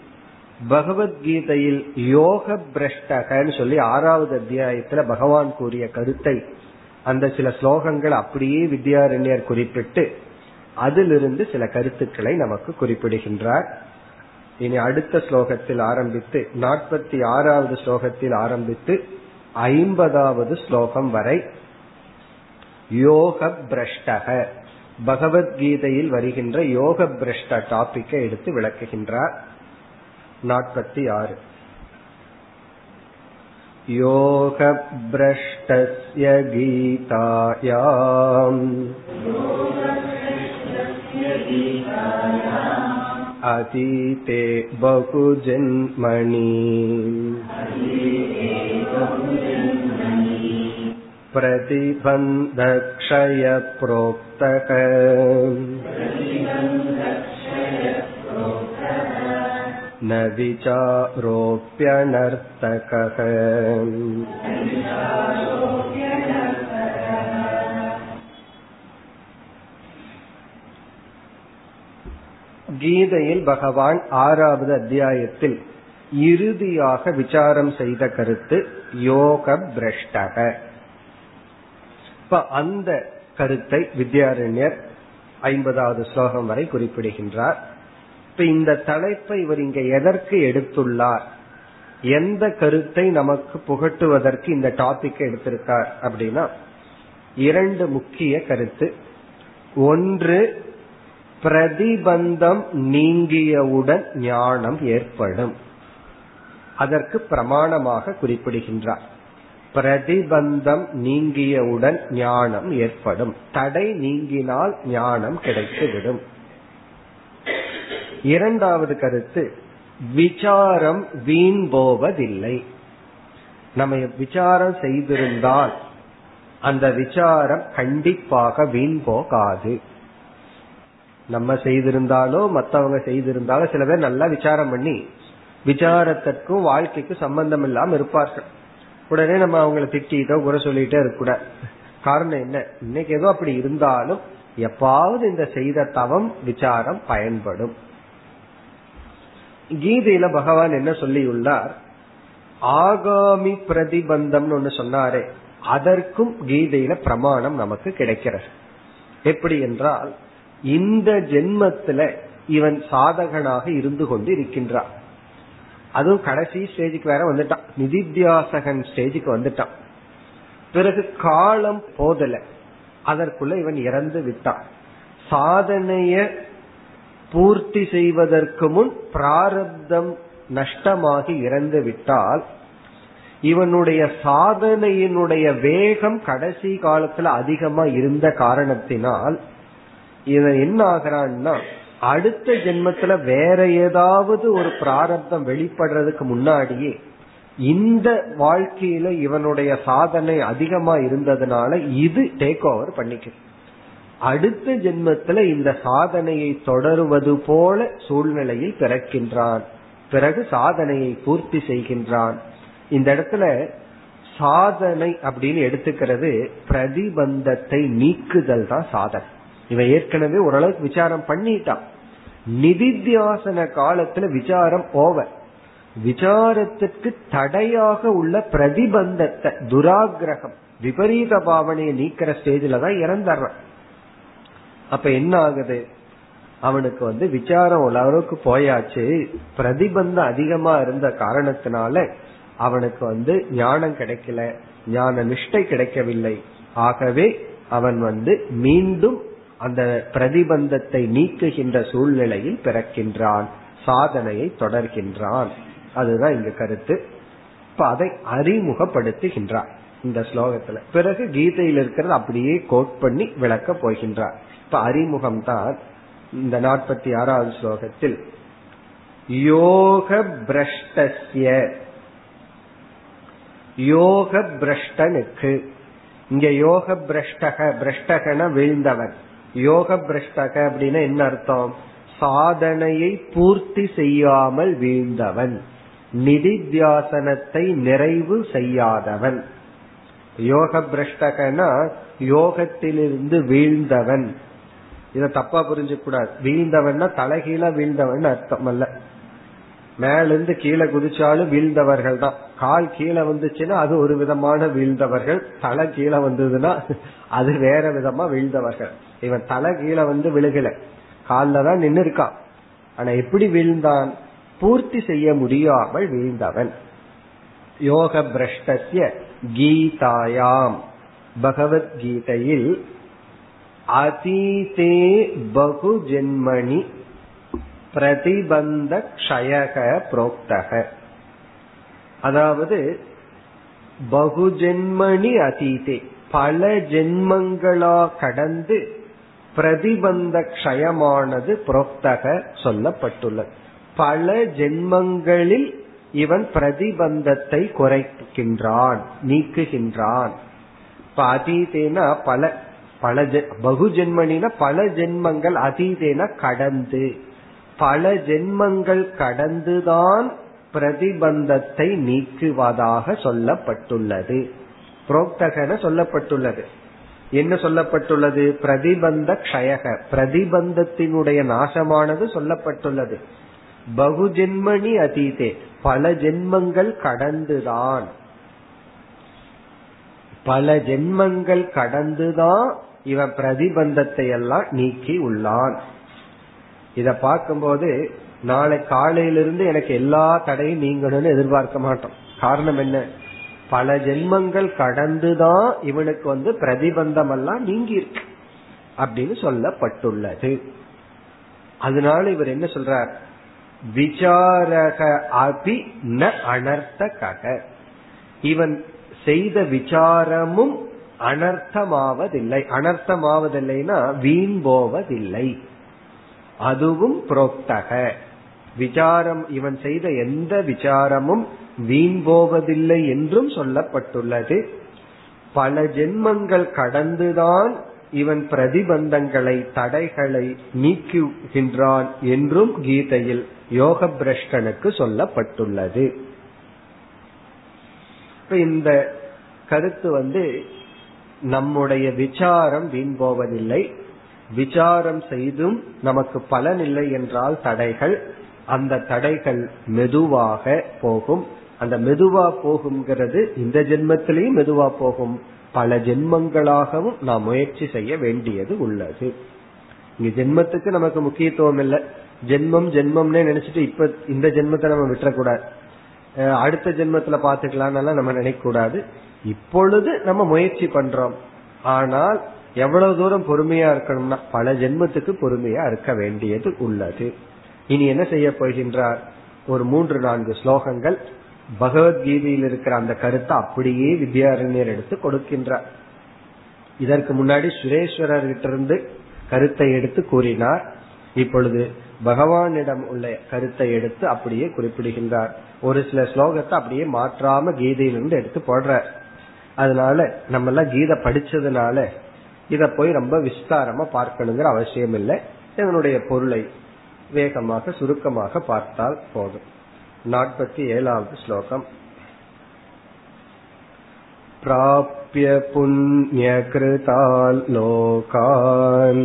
பகவத்கீதையில் யோக பிரஷ்டகன்னு சொல்லி ஆறாவது அத்தியாயத்துல பகவான் கூறிய கருத்தை அந்த சில ஸ்லோகங்கள் அப்படியே வித்யாரண்யர் குறிப்பிட்டு அதிலிருந்து சில கருத்துக்களை நமக்கு குறிப்பிடுகின்றார். இனி அடுத்த ஸ்லோகத்தில் ஆரம்பித்து நாற்பத்தி ஆறாவது ஸ்லோகத்தில் ஆரம்பித்து ஐம்பதாவது ஸ்லோகம் வரை யோக பிரஷ்டக பகவத்கீதையில் வருகின்ற யோக பிரஷ்ட டாபிக்கை எடுத்து விளக்குகின்றார் நாற்பத்தி ஆறு योगभ्रष्टस्य गीतायाम् अतीते बहुजन्मणि प्रतिबन्धक्षयप्रोक्तः न विचारोऽप्यनर्तकः கீதையில் பகவான் ஆறாவது அத்தியாயத்தில் இறுதியாக விசாரம் செய்த கருத்து யோக பிரஷ்டக. இப்ப அந்த கருத்தை வித்யாரண்யர் ஐம்பதாவது ஸ்லோகம் வரை குறிப்பிடுகின்றார். இப்ப இந்த தலைப்பை இவர் இங்க எதற்கு எடுத்துள்ளார்? எந்த கருத்தை நமக்கு புகட்டுவதற்கு இந்த டாபிக் எடுத்திருக்கார் அப்படின்னா இரண்டு முக்கிய கருத்து. ஒன்று பிரதிபந்தம் நீங்கியவுடன் ஞானம் ஏற்படும். அதற்கு பிரமாணமாக குறிப்பிடுகின்றார். பிரதிபந்தம் நீங்கியவுடன் ஞானம் ஏற்படும். தடை நீங்கினால் ஞானம் கிடைத்துவிடும். இரண்டாவது கருத்து விசாரம் வீண் போவதில்லை நம்ம விசாரம் செய்திருந்தால் அந்த விசாரம் கண்டிப்பாக வீண் போகாது நம்ம செய்திருந்தாலோ மத்தவங்க செய்திருந்தாலோ சில பேர் நல்லா விசாரம் பண்ணி விசாரத்திற்கும் வாழ்க்கைக்கும் சம்பந்தம் இல்லாம இருப்பார்கள். உடனே நம்ம அவங்கள திட்டிட்டோ குறை சொல்லிட்டே இருக்கக்கூடாது காரணம் என்ன? இன்னைக்கு ஏதோ அப்படி இருந்தாலும் எப்பாவது இந்த செய்த தவம் விசாரம் பயன்படும். கீதையில பகவான் என்ன சொல்லியுள்ளார்? ஆகாமி பிரதிபந்தம்னு ஒண்ணு சொன்னாரே. அதற்கும் கீதையில பிரமாணம் நமக்கு கிடைக்கிறது. எப்படி என்றால் இந்த ஜென்மத்துல இவன் சாதகனாக இருந்து கொண்டு இருக்கின்றான் அதுவும் கடைசி ஸ்டேஜுக்கு வேற வந்துட்டான். நிதித்தியாசகன் ஸ்டேஜுக்கு வந்துட்டான். பிறகு காலம் போதல அதற்குள்ள இவன் இறந்து விட்டான். சாதனைய பூர்த்தி செய்வதற்கு முன் பிராரப்தம் நஷ்டமாகி இறந்து விட்டால் இவனுடைய சாதனையினுடைய வேகம் கடைசி காலத்துல அதிகமா இருந்த காரணத்தினால் இவன் என்ன ஆகிறான்னா அடுத்த ஜென்மத்துல வேற ஏதாவது ஒரு பிராரப்தம் வெளிப்படுறதுக்கு முன்னாடியே இந்த வாழ்க்கையில இவனுடைய சாதனை அதிகமா இருந்ததுனால இது டேக் ஓவர் பண்ணிக்குது அடுத்த ஜென்மத்துல இந்த சாதனையை தொடருவது போல சூழ்நிலையில் பிறக்கின்றான். பிறகு சாதனையை பூர்த்தி செய்கின்றான். இந்த இடத்துல சாதனை அப்படின்னு எடுத்துக்கிறது பிரதிபந்தத்தை நீக்குதல் தான் சாதனை. இவன் ஏற்கனவே ஓரளவுக்கு விசாரம் பண்ணிட்டான். நிதித்தியாசன காலத்துல விசாரம் ஓவர் விசாரத்துக்கு தடையாக உள்ள பிரதிபந்தத்தை துராகிரகம் விபரீத பாவனையை நீக்கிற ஸ்டேஜில தான் இறந்துடுறான். அப்ப என்ன ஆகுது? அவனுக்கு வந்து விசாரம் ஓரளவுக்கு போயாச்சு. பிரதிபந்தம் அதிகமா இருந்த காரணத்தினால அவனுக்கு வந்து ஞானம் கிடைக்கல ஞான நிஷ்டை கிடைக்கவில்லை. ஆகவே அவன் வந்து மீண்டும் அந்த பிரதிபந்தத்தை நீக்குகின்ற சூழ்நிலையில் பிறக்கின்றான் சாதனையை தொடர்கின்றான். அதுதான் இங்க கருத்து. இப்ப அதை அறிமுகப்படுத்துகின்றான் இந்த ஸ்லோகத்துல. பிறகு கீதையில் இருக்கிறது அப்படியே கோட் பண்ணி விளக்க போகின்றார். இப்ப அறிமுகம் தான் இந்த நாற்பத்தி ஆறாவது ஸ்லோகத்தில். யோக பிரஷ்டசிய யோக பிரஷ்டனுக்கு. இங்க யோக பிரஷ்டக பிரஷ்டகன வீழ்ந்தவன். யோக பிரஷ்டக அப்படின்னா என்ன அர்த்தம்? சாதனையை பூர்த்தி செய்யாமல் வீழ்ந்தவன். நிதித்தியாசனத்தை நிறைவு செய்யாதவன். யோக பிரஷ்டகனா யோகத்திலிருந்து வீழ்ந்தவன். இத தப்பா புரிஞ்சுக்கூடாது. வீழ்ந்தவன்னா தலைகீழா வீழ்ந்தவன் அர்த்தம் அல்ல. மேலிருந்து கீழே குதிச்சாலும் வீழ்ந்தவர்கள் தான் கால் கீழே வந்துச்சுன்னா அது ஒரு விதமான வீழ்ந்தவர்கள். தலை கீழே வந்ததுன்னா அது வேற விதமா வீழ்ந்தவர்கள். இவன் தலை கீழே வந்து விழுகல. காலில் தான் நின்று இருக்கான் ஆனா எப்படி வீழ்ந்தான்? பூர்த்தி செய்ய முடியாமல் வீழ்ந்தவன். யோக பிரஷ்டத்திய கீதாயாம். பகவத்கீதையில் அதீதே பகு ஜென்மணி பிரதிபந்த க்ஷயக புரோக்தக. அதாவது பகுஜென்மணி அதீதே பல ஜென்மங்களா கடந்து பிரதிபந்த க்ஷயமானது புரோக்தக சொல்லப்பட்டுள்ளது. பல ஜென்மங்களில் இவன் பிரதிபந்தத்தை குறைக்கின்றான் நீக்குகின்றான். இப்ப அதீதேனா பல பல பகு ஜென்மனின பல ஜென்மங்கள் அதீதேன கடந்து. பல ஜென்மங்கள் கடந்துதான் பிரதிபந்தத்தை நீக்குவதாக சொல்லப்பட்டுள்ளது. புரோக்தகன சொல்லப்பட்டுள்ளது. என்ன சொல்லப்பட்டுள்ளது? பிரதிபந்த க்ஷயக. பிரதிபந்தத்தினுடைய நாசமானது சொல்லப்பட்டுள்ளது. பகுஜென்மணி அதீதே. பல ஜென்மங்கள் கடந்துதான். பல ஜென்மங்கள் கடந்துதான் இவன் பிரதிபந்தத்தை எல்லாம் நீக்கி உள்ளான். இத பார்க்கும்போது நாளை காலையிலிருந்து எனக்கு எல்லா தடையும் நீங்கணும்னு எதிர்பார்க்க மாட்டோம். காரணம் என்ன? பல ஜென்மங்கள் கடந்துதான் இவனுக்கு வந்து பிரதிபந்தம் எல்லாம் நீங்கி இருக்கு அப்படின்னு சொல்லப்பட்டுள்ளது. அதனால இவர் என்ன சொல்றார்? விசாரக அபி ந அனர்த்தக இவன் செய்த விசாரமும் அனர்த்தமாவதில்லை. அனர்த்தமாவதில்லைன்னா வீண் போவதில்லை. அதுவும் புரோக்தக. விசாரம் இவன் செய்த எந்த விசாரமும் வீண் போவதில்லை என்றும் சொல்லப்பட்டுள்ளது. பல ஜென்மங்கள் கடந்துதான் இவன் பிரதிபந்தங்களை தடைகளை நீக்குகின்றான் என்றும் கீதையில் யோக பிரஷ்டனுக்கு சொல்லப்பட்டுள்ளது இந்த கருத்து வந்து நம்முடைய விசாரம் வீண் போவதில்லை விசாரம் செய்தும் நமக்கு பலன் இல்லை என்றால் தடைகள் அந்த தடைகள் மெதுவாக போகும். அந்த மெதுவா போகுங்கிறது இந்த ஜென்மத்திலையும் மெதுவா போகும். பல ஜென்மங்களாகவும் நாம் முயற்சி செய்ய வேண்டியது உள்ளது. இங்க ஜென்மத்துக்கு நமக்கு முக்கியத்துவம் இல்லை. ஜென்மம் ஜென்மம்னே நினைச்சிட்டு இப்ப இந்த ஜென்மத்தை நம்ம விட்டுறக்கூடாது. அடுத்த ஜென்மத்துல பாத்துக்கலாம் நம்ம நினைக்க கூடாது இப்பொழுது நம்ம முயற்சி பண்றோம். ஆனால் எவ்வளவு தூரம் பொறுமையா இருக்கணும்னா பல ஜென்மத்துக்கு பொறுமையா இருக்க வேண்டியது உள்ளது. இனி என்ன செய்ய போகின்றார்? ஒரு மூன்று நான்கு ஸ்லோகங்கள். பகவத்கீதையில் இருக்கிற அந்த கருத்தை அப்படியே வித்யாரண்யர் எடுத்து கொடுக்கின்றார். இதற்கு முன்னாடி சுரேஸ்வரர் இருந்து கருத்தை எடுத்து கூறினார். இப்பொழுது பகவானிடம் உள்ள கருத்தை எடுத்து அப்படியே குறிப்பிடுகின்றார். ஒரு சில ஸ்லோகத்தை அப்படியே மாற்றாம கீதையிலிருந்து எடுத்து போடுறார். அதனால நம்ம எல்லாம் கீதை படிச்சதுனால இத போய் ரொம்ப விஸ்தாரமா பார்க்கணுங்கிற அவசியம் இல்லை இதனுடைய பொருளை வேகமாக சுருக்கமாக பார்த்தால் போதும் நாற்பத்தி ஏழாவது ஸ்லோகம் प्राप्य पुण्यकृताल् लोकान्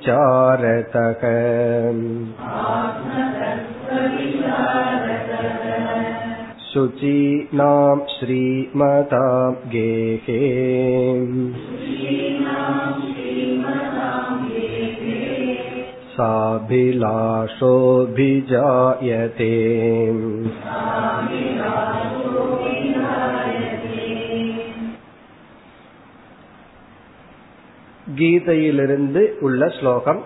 आत्मतत्त्वविचारतः शुचीनां श्रीमतां गेहे साभिलाषोऽभिजायते கீதையிலிருந்து உள்ள ஸ்லோகம்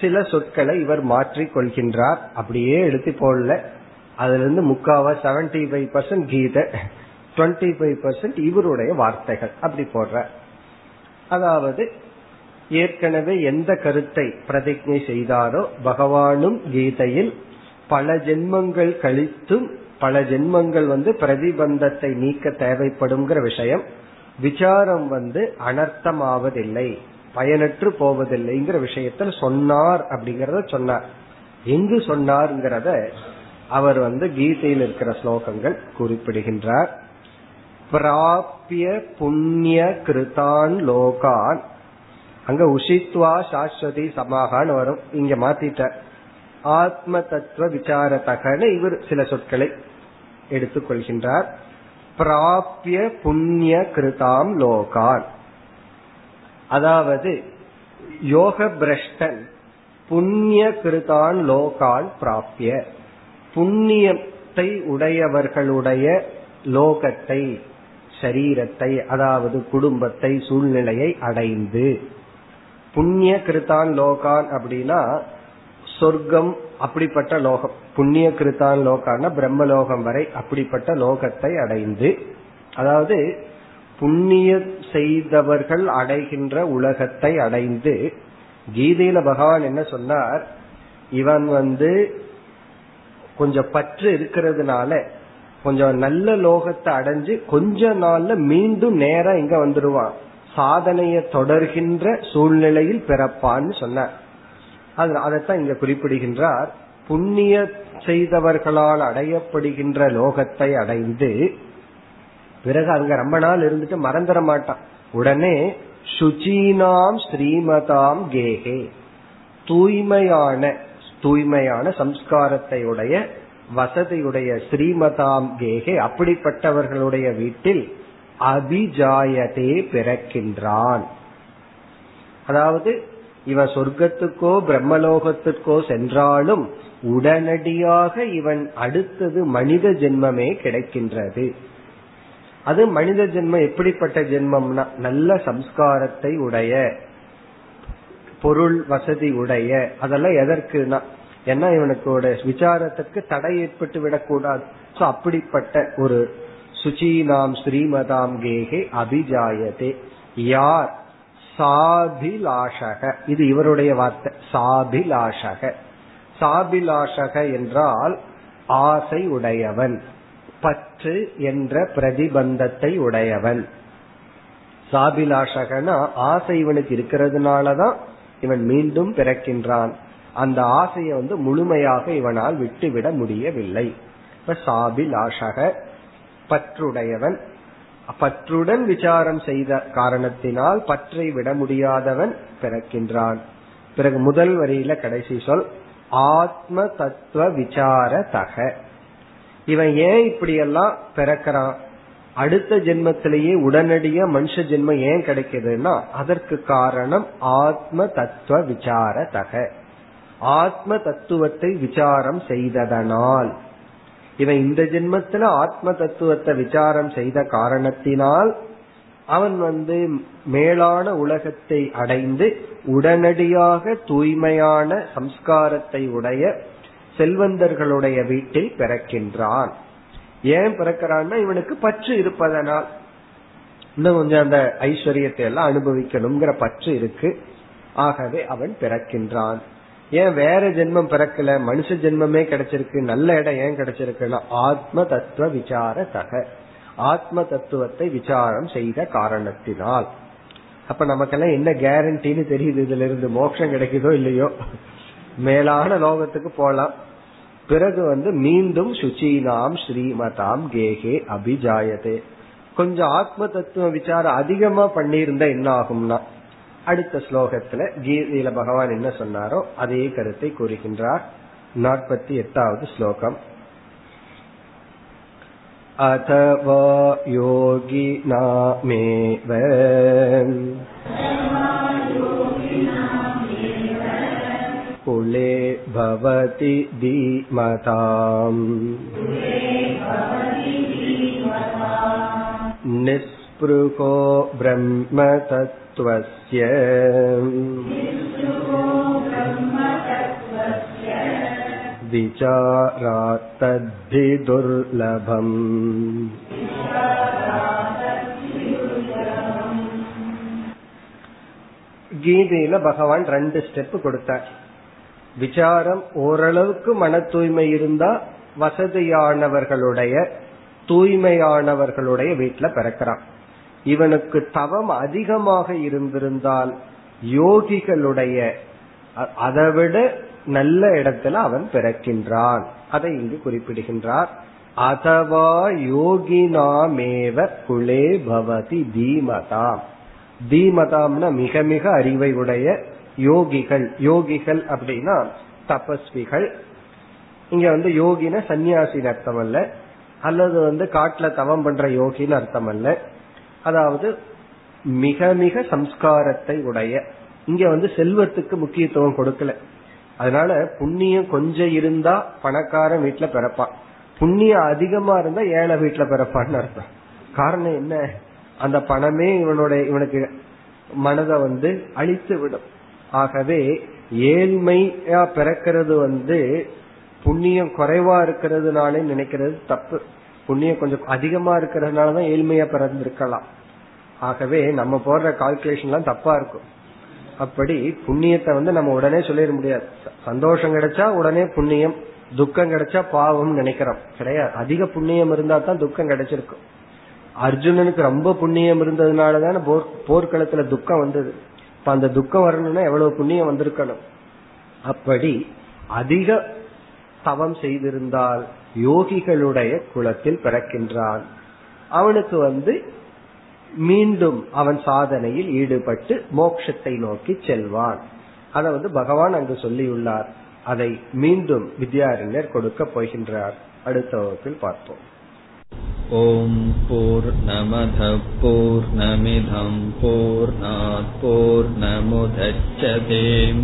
சில சொற்களை இவர் மாற்றிக் கொள்கின்றார் அப்படியே எடுத்து போடல அதுல இருந்து முக்காவா seventy five percent Gita twenty five percent இவருடைய வார்த்தைகள். அப்படி போடுற. அதாவது ஏற்கனவே எந்த கருத்தை பிரதிஜை செய்தாரோ பகவானும் கீதையில் பல ஜென்மங்கள் கழித்தும் பல ஜென்மங்கள் வந்து பிரதிபந்தத்தை நீக்க தேவைப்படுங்கிற விஷயம் விசாரம் வந்து அனர்த்தமாவதில்லை பயனற்று போவதில்லைங்கிற விஷயத்தில் சொன்னார் அப்படிங்கறத சொன்னார். எங்கு சொன்னார்ங்கிறத அவர் வந்து கீதையில் இருக்கிற ஸ்லோகங்கள் குறிப்பிடுகின்றார். பிராபிய புண்ணிய கிருதான் லோகான். அங்க உஷித்வா சாஸ்வதி சமாகான் வரும். இங்க மாத்திட்ட. ஆத்ம தத்துவ விசாரத்தகன்னு இவர் சில சொற்களை எடுத்துக்கொள்கின்றார். பிராபிய புண்ணிய கிருதாம் லோகான். அதாவது யோக பிரஷ்டன் புண்ணிய கிருதான் லோகான் பிராபிய. புண்ணியத்தை உடையவர்களுடைய லோகத்தை சரீரத்தை அதாவது குடும்பத்தை சூழ்நிலையை அடைந்து. புண்ணிய கிருத்தான் லோகான் அப்படின்னா சொர்க்கம் அப்படிப்பட்ட லோகம். புண்ணிய கிருத்தான் லோகான பிரம்மலோகம் வரை அப்படிப்பட்ட லோகத்தை அடைந்து. அதாவது புண்ணிய செய்தவர்கள் அடைகின்ற உலகத்தை அடைந்து கீதையில பகவான் என்ன சொன்னார்? இவன் வந்து கொஞ்சம் பற்று இருக்கிறதுனால கொஞ்சம் நல்ல லோகத்தை அடைஞ்சு கொஞ்ச நாள்ல மீண்டும் நேரம் இங்க வந்துடுவான் சாதனையை தொடர்கின்ற சூழ்நிலையில் பிறப்பான்னு சொன்னார். அதைத்தான் இங்க குறிப்பிடுகின்றார். புண்ணிய செய்தவர்களால் அடையப்படுகின்ற லோகத்தை அடைந்து பிறகு அங்க ரொம்ப நாள் இருந்துட்டு மறந்துட மாட்டான். உடனே சுச்சீனாம் ஸ்ரீமதாம் கேகே தூய்மையான தூய்மையான சம்ஸ்காரத்தை உடைய வசதியுடைய ஸ்ரீமதாம் கேகே அப்படிப்பட்டவர்களுடைய வீட்டில் அபிஜாயதே பிறக்கின்றான். அதாவது இவன் சொர்க்கத்துக்கோ பிரம்மலோகத்துக்கோ சென்றாலும் உடனடியாக இவன் அடுத்தது மனித ஜென்மமே கிடைக்கின்றது. அது மனித ஜென்மம் எப்படிப்பட்ட ஜென்மம்னா நல்ல சம்ஸ்காரத்தை உடைய பொருள் வசதி உடைய அதெல்லாம் எதற்குனா ஏன்னா இவனுக்கு விசாரத்துக்கு தடை ஏற்பட்டு விடக்கூடாது. சோ அப்படிப்பட்ட ஒரு சுச்சீனாம் ஸ்ரீமதாம் கேகே அபிஜாயதே. யார்? சாபிலாஷக. இது இவருடைய வார்த்தை. சாபிலாஷக. சாபிலாஷக என்றால் ஆசை உடையவன் பற்று என்ற பிரதிபந்தத்தை உடையவன். சாபிலாஷகனா ஆசை இவனுக்கு இருக்கிறதுனாலதான் இவன் மீண்டும் பிறக்கின்றான். அந்த ஆசையை வந்து முழுமையாக இவனால் விட்டுவிட முடியவில்லை. இப்ப சாபிலாஷக பற்றுடையவன். பற்றுடன் விசாரம் செய்த காரணத்தினால் பற்றை விட முடியாதவன் பிறக்கின்றான். பிறகு முதல் வரியில கடைசி சொல் ஆத்ம தத்துவ விசார தக. இவன் ஏன் இப்படி எல்லாம் பிறக்கிறான்? அடுத்த ஜென்மத்திலேயே உடனடியா மனுஷ ஜென்மம் ஏன் கிடைக்குதுன்னா அதற்கு காரணம் ஆத்ம தத்துவ விசார தக. ஆத்ம தத்துவத்தை விசாரம் செய்ததனால். இவன் இந்த ஜென்மத்துல ஆத்ம தத்துவத்தை விசாரம் செய்த காரணத்தினால் அவன் வந்து மேலான உலகத்தை அடைந்து உடனடியாக தூய்மையான சம்ஸ்காரத்தை உடைய செல்வந்தர்களுடைய வீட்டில் பிறக்கின்றான். ஏன் பிறக்கிறான்னா இவனுக்கு பற்று இருப்பதனால். இன்னும் கொஞ்சம் அந்த ஐஸ்வர்யத்தை எல்லாம் அனுபவிக்கணுங்கிற பற்று இருக்கு. ஆகவே அவன் பிறக்கின்றான். ஏன் வேற ஜென்மம் பிறக்கல? மனுஷ ஜென்மமே கிடைச்சிருக்கு. நல்ல இடம் ஏன் கிடைச்சிருக்குன்னா ஆத்ம தத்துவ விசார தக ஆத்ம தத்துவத்தை விசாரம் செய்த காரணத்தினால். அப்ப நமக்கெல்லாம் என்ன கேரண்டின்னு தெரியுது? இதுல இருந்து மோட்சம் கிடைக்குதோ இல்லையோ? மேலான லோகத்துக்கு போலாம். பிறகு வந்து மீண்டும் சுச்சீனாம் ஸ்ரீமதாம் கேகே அபிஜாயதே. கொஞ்சம் ஆத்ம தத்துவ விசாரம் அதிகமா பண்ணியிருந்தா என்ன ஆகும்னா அடுத்த ஸ்லோகத்துல கீதையில பகவான் என்ன சொன்னாரோ அதே கருத்தை கூறுகின்றார் நாற்பத்தி எட்டாவது ஸ்லோகம் अथवा योगिनामेव कुले भवति धीमताम् निःस्पृहो ब्रह्मतत्त्वस्य विचारात्तद्धि दुर्लभम् கீதையில பகவான் ரெண்டு ஸ்டெப் கொடுத்தார் விசாரம் ஓரளவுக்கு மன தூய்மை இருந்தா வசதியானவர்களுடைய தூய்மையானவர்களுடைய வீட்டுல பிறக்கிறான் இவனுக்கு தவம் அதிகமாக இருந்திருந்தால் யோகிகளுடைய அதைவிட நல்ல இடத்துல அவன் பிறக்கின்றான். அதை இங்கு குறிப்பிடுகின்றார். அதவா யோகினாமேவ குலே பவதி தீமதாம். தீமதாம்னா மிக மிக அறிவை உடைய யோகிகள். யோகிகள் அப்படின்னா தபஸ்விகள். இங்க வந்து யோகின சன்னியாசின் அர்த்தம் அல்ல அல்லது வந்து காட்டுல தவம் பண்ற யோகின்னு அர்த்தம் அல்ல அதாவது மிக மிக சம்ஸ்காரத்தை உடைய. இங்க வந்து செல்வத்துக்கு முக்கியத்துவம் கொடுக்கல. அதனால புண்ணியம் கொஞ்சம் இருந்தா பணக்காரன் வீட்டுல பிறப்பான் புண்ணியம் அதிகமா இருந்தா ஏழை வீட்டுல பிறப்பான்னு அர்த்தம். காரணம் என்ன? அந்த பணமே இவனுடைய இவனுக்கு மனதை வந்து அழித்து விடும். ஆகவே ஏழ்மையா பிறக்கிறது வந்து புண்ணியம் குறைவா இருக்கிறதுனாலே நினைக்கிறது தப்பு. புண்ணியம் கொஞ்சம் அதிகமா இருக்கிறதுனாலதான் ஏழ்மையா பிறந்திருக்கலாம். ஆகவே நம்ம போடுற கால்குலேஷன் எல்லாம் தப்பா இருக்கும். அப்படி புண்ணியத்தை வந்து நம்ம உடனே சொல்லிட முடியாது. சந்தோஷம் கிடைச்சா உடனே புண்ணியம் துக்கம் கிடைச்சா பாவம் நினைக்கிறோம். கிடையாது. அதிக புண்ணியம் இருந்தா தான் துக்கம் கிடைச்சிருக்கும். அர்ஜுனனுக்கு ரொம்ப புண்ணியம் இருந்ததுனாலதான் போர் போர்க்களத்துல துக்கம் வந்தது. இப்ப அந்த துக்கம் வரணும்னா எவ்வளவு புண்ணியம் வந்திருக்கணும்? அப்படி அதிக தவம் செய்திருந்தால் யோகிகளுடைய குலத்தில் பிறக்கின்றான். அவனுக்கு வந்து மீண்டும் அவன் சாதனையில் ஈடுபட்டு மோட்சத்தை நோக்கி செல்வான். அதை வந்து பகவான் அங்கு சொல்லியுள்ளார். அதை மீண்டும் வித்யாரிஞர் கொடுக்க போகின்றார். அடுத்த வகுப்பில் பார்ப்போம். ஓம் போர் நமத போர் நமிதம் போர் போர் நமுதச்சதேம்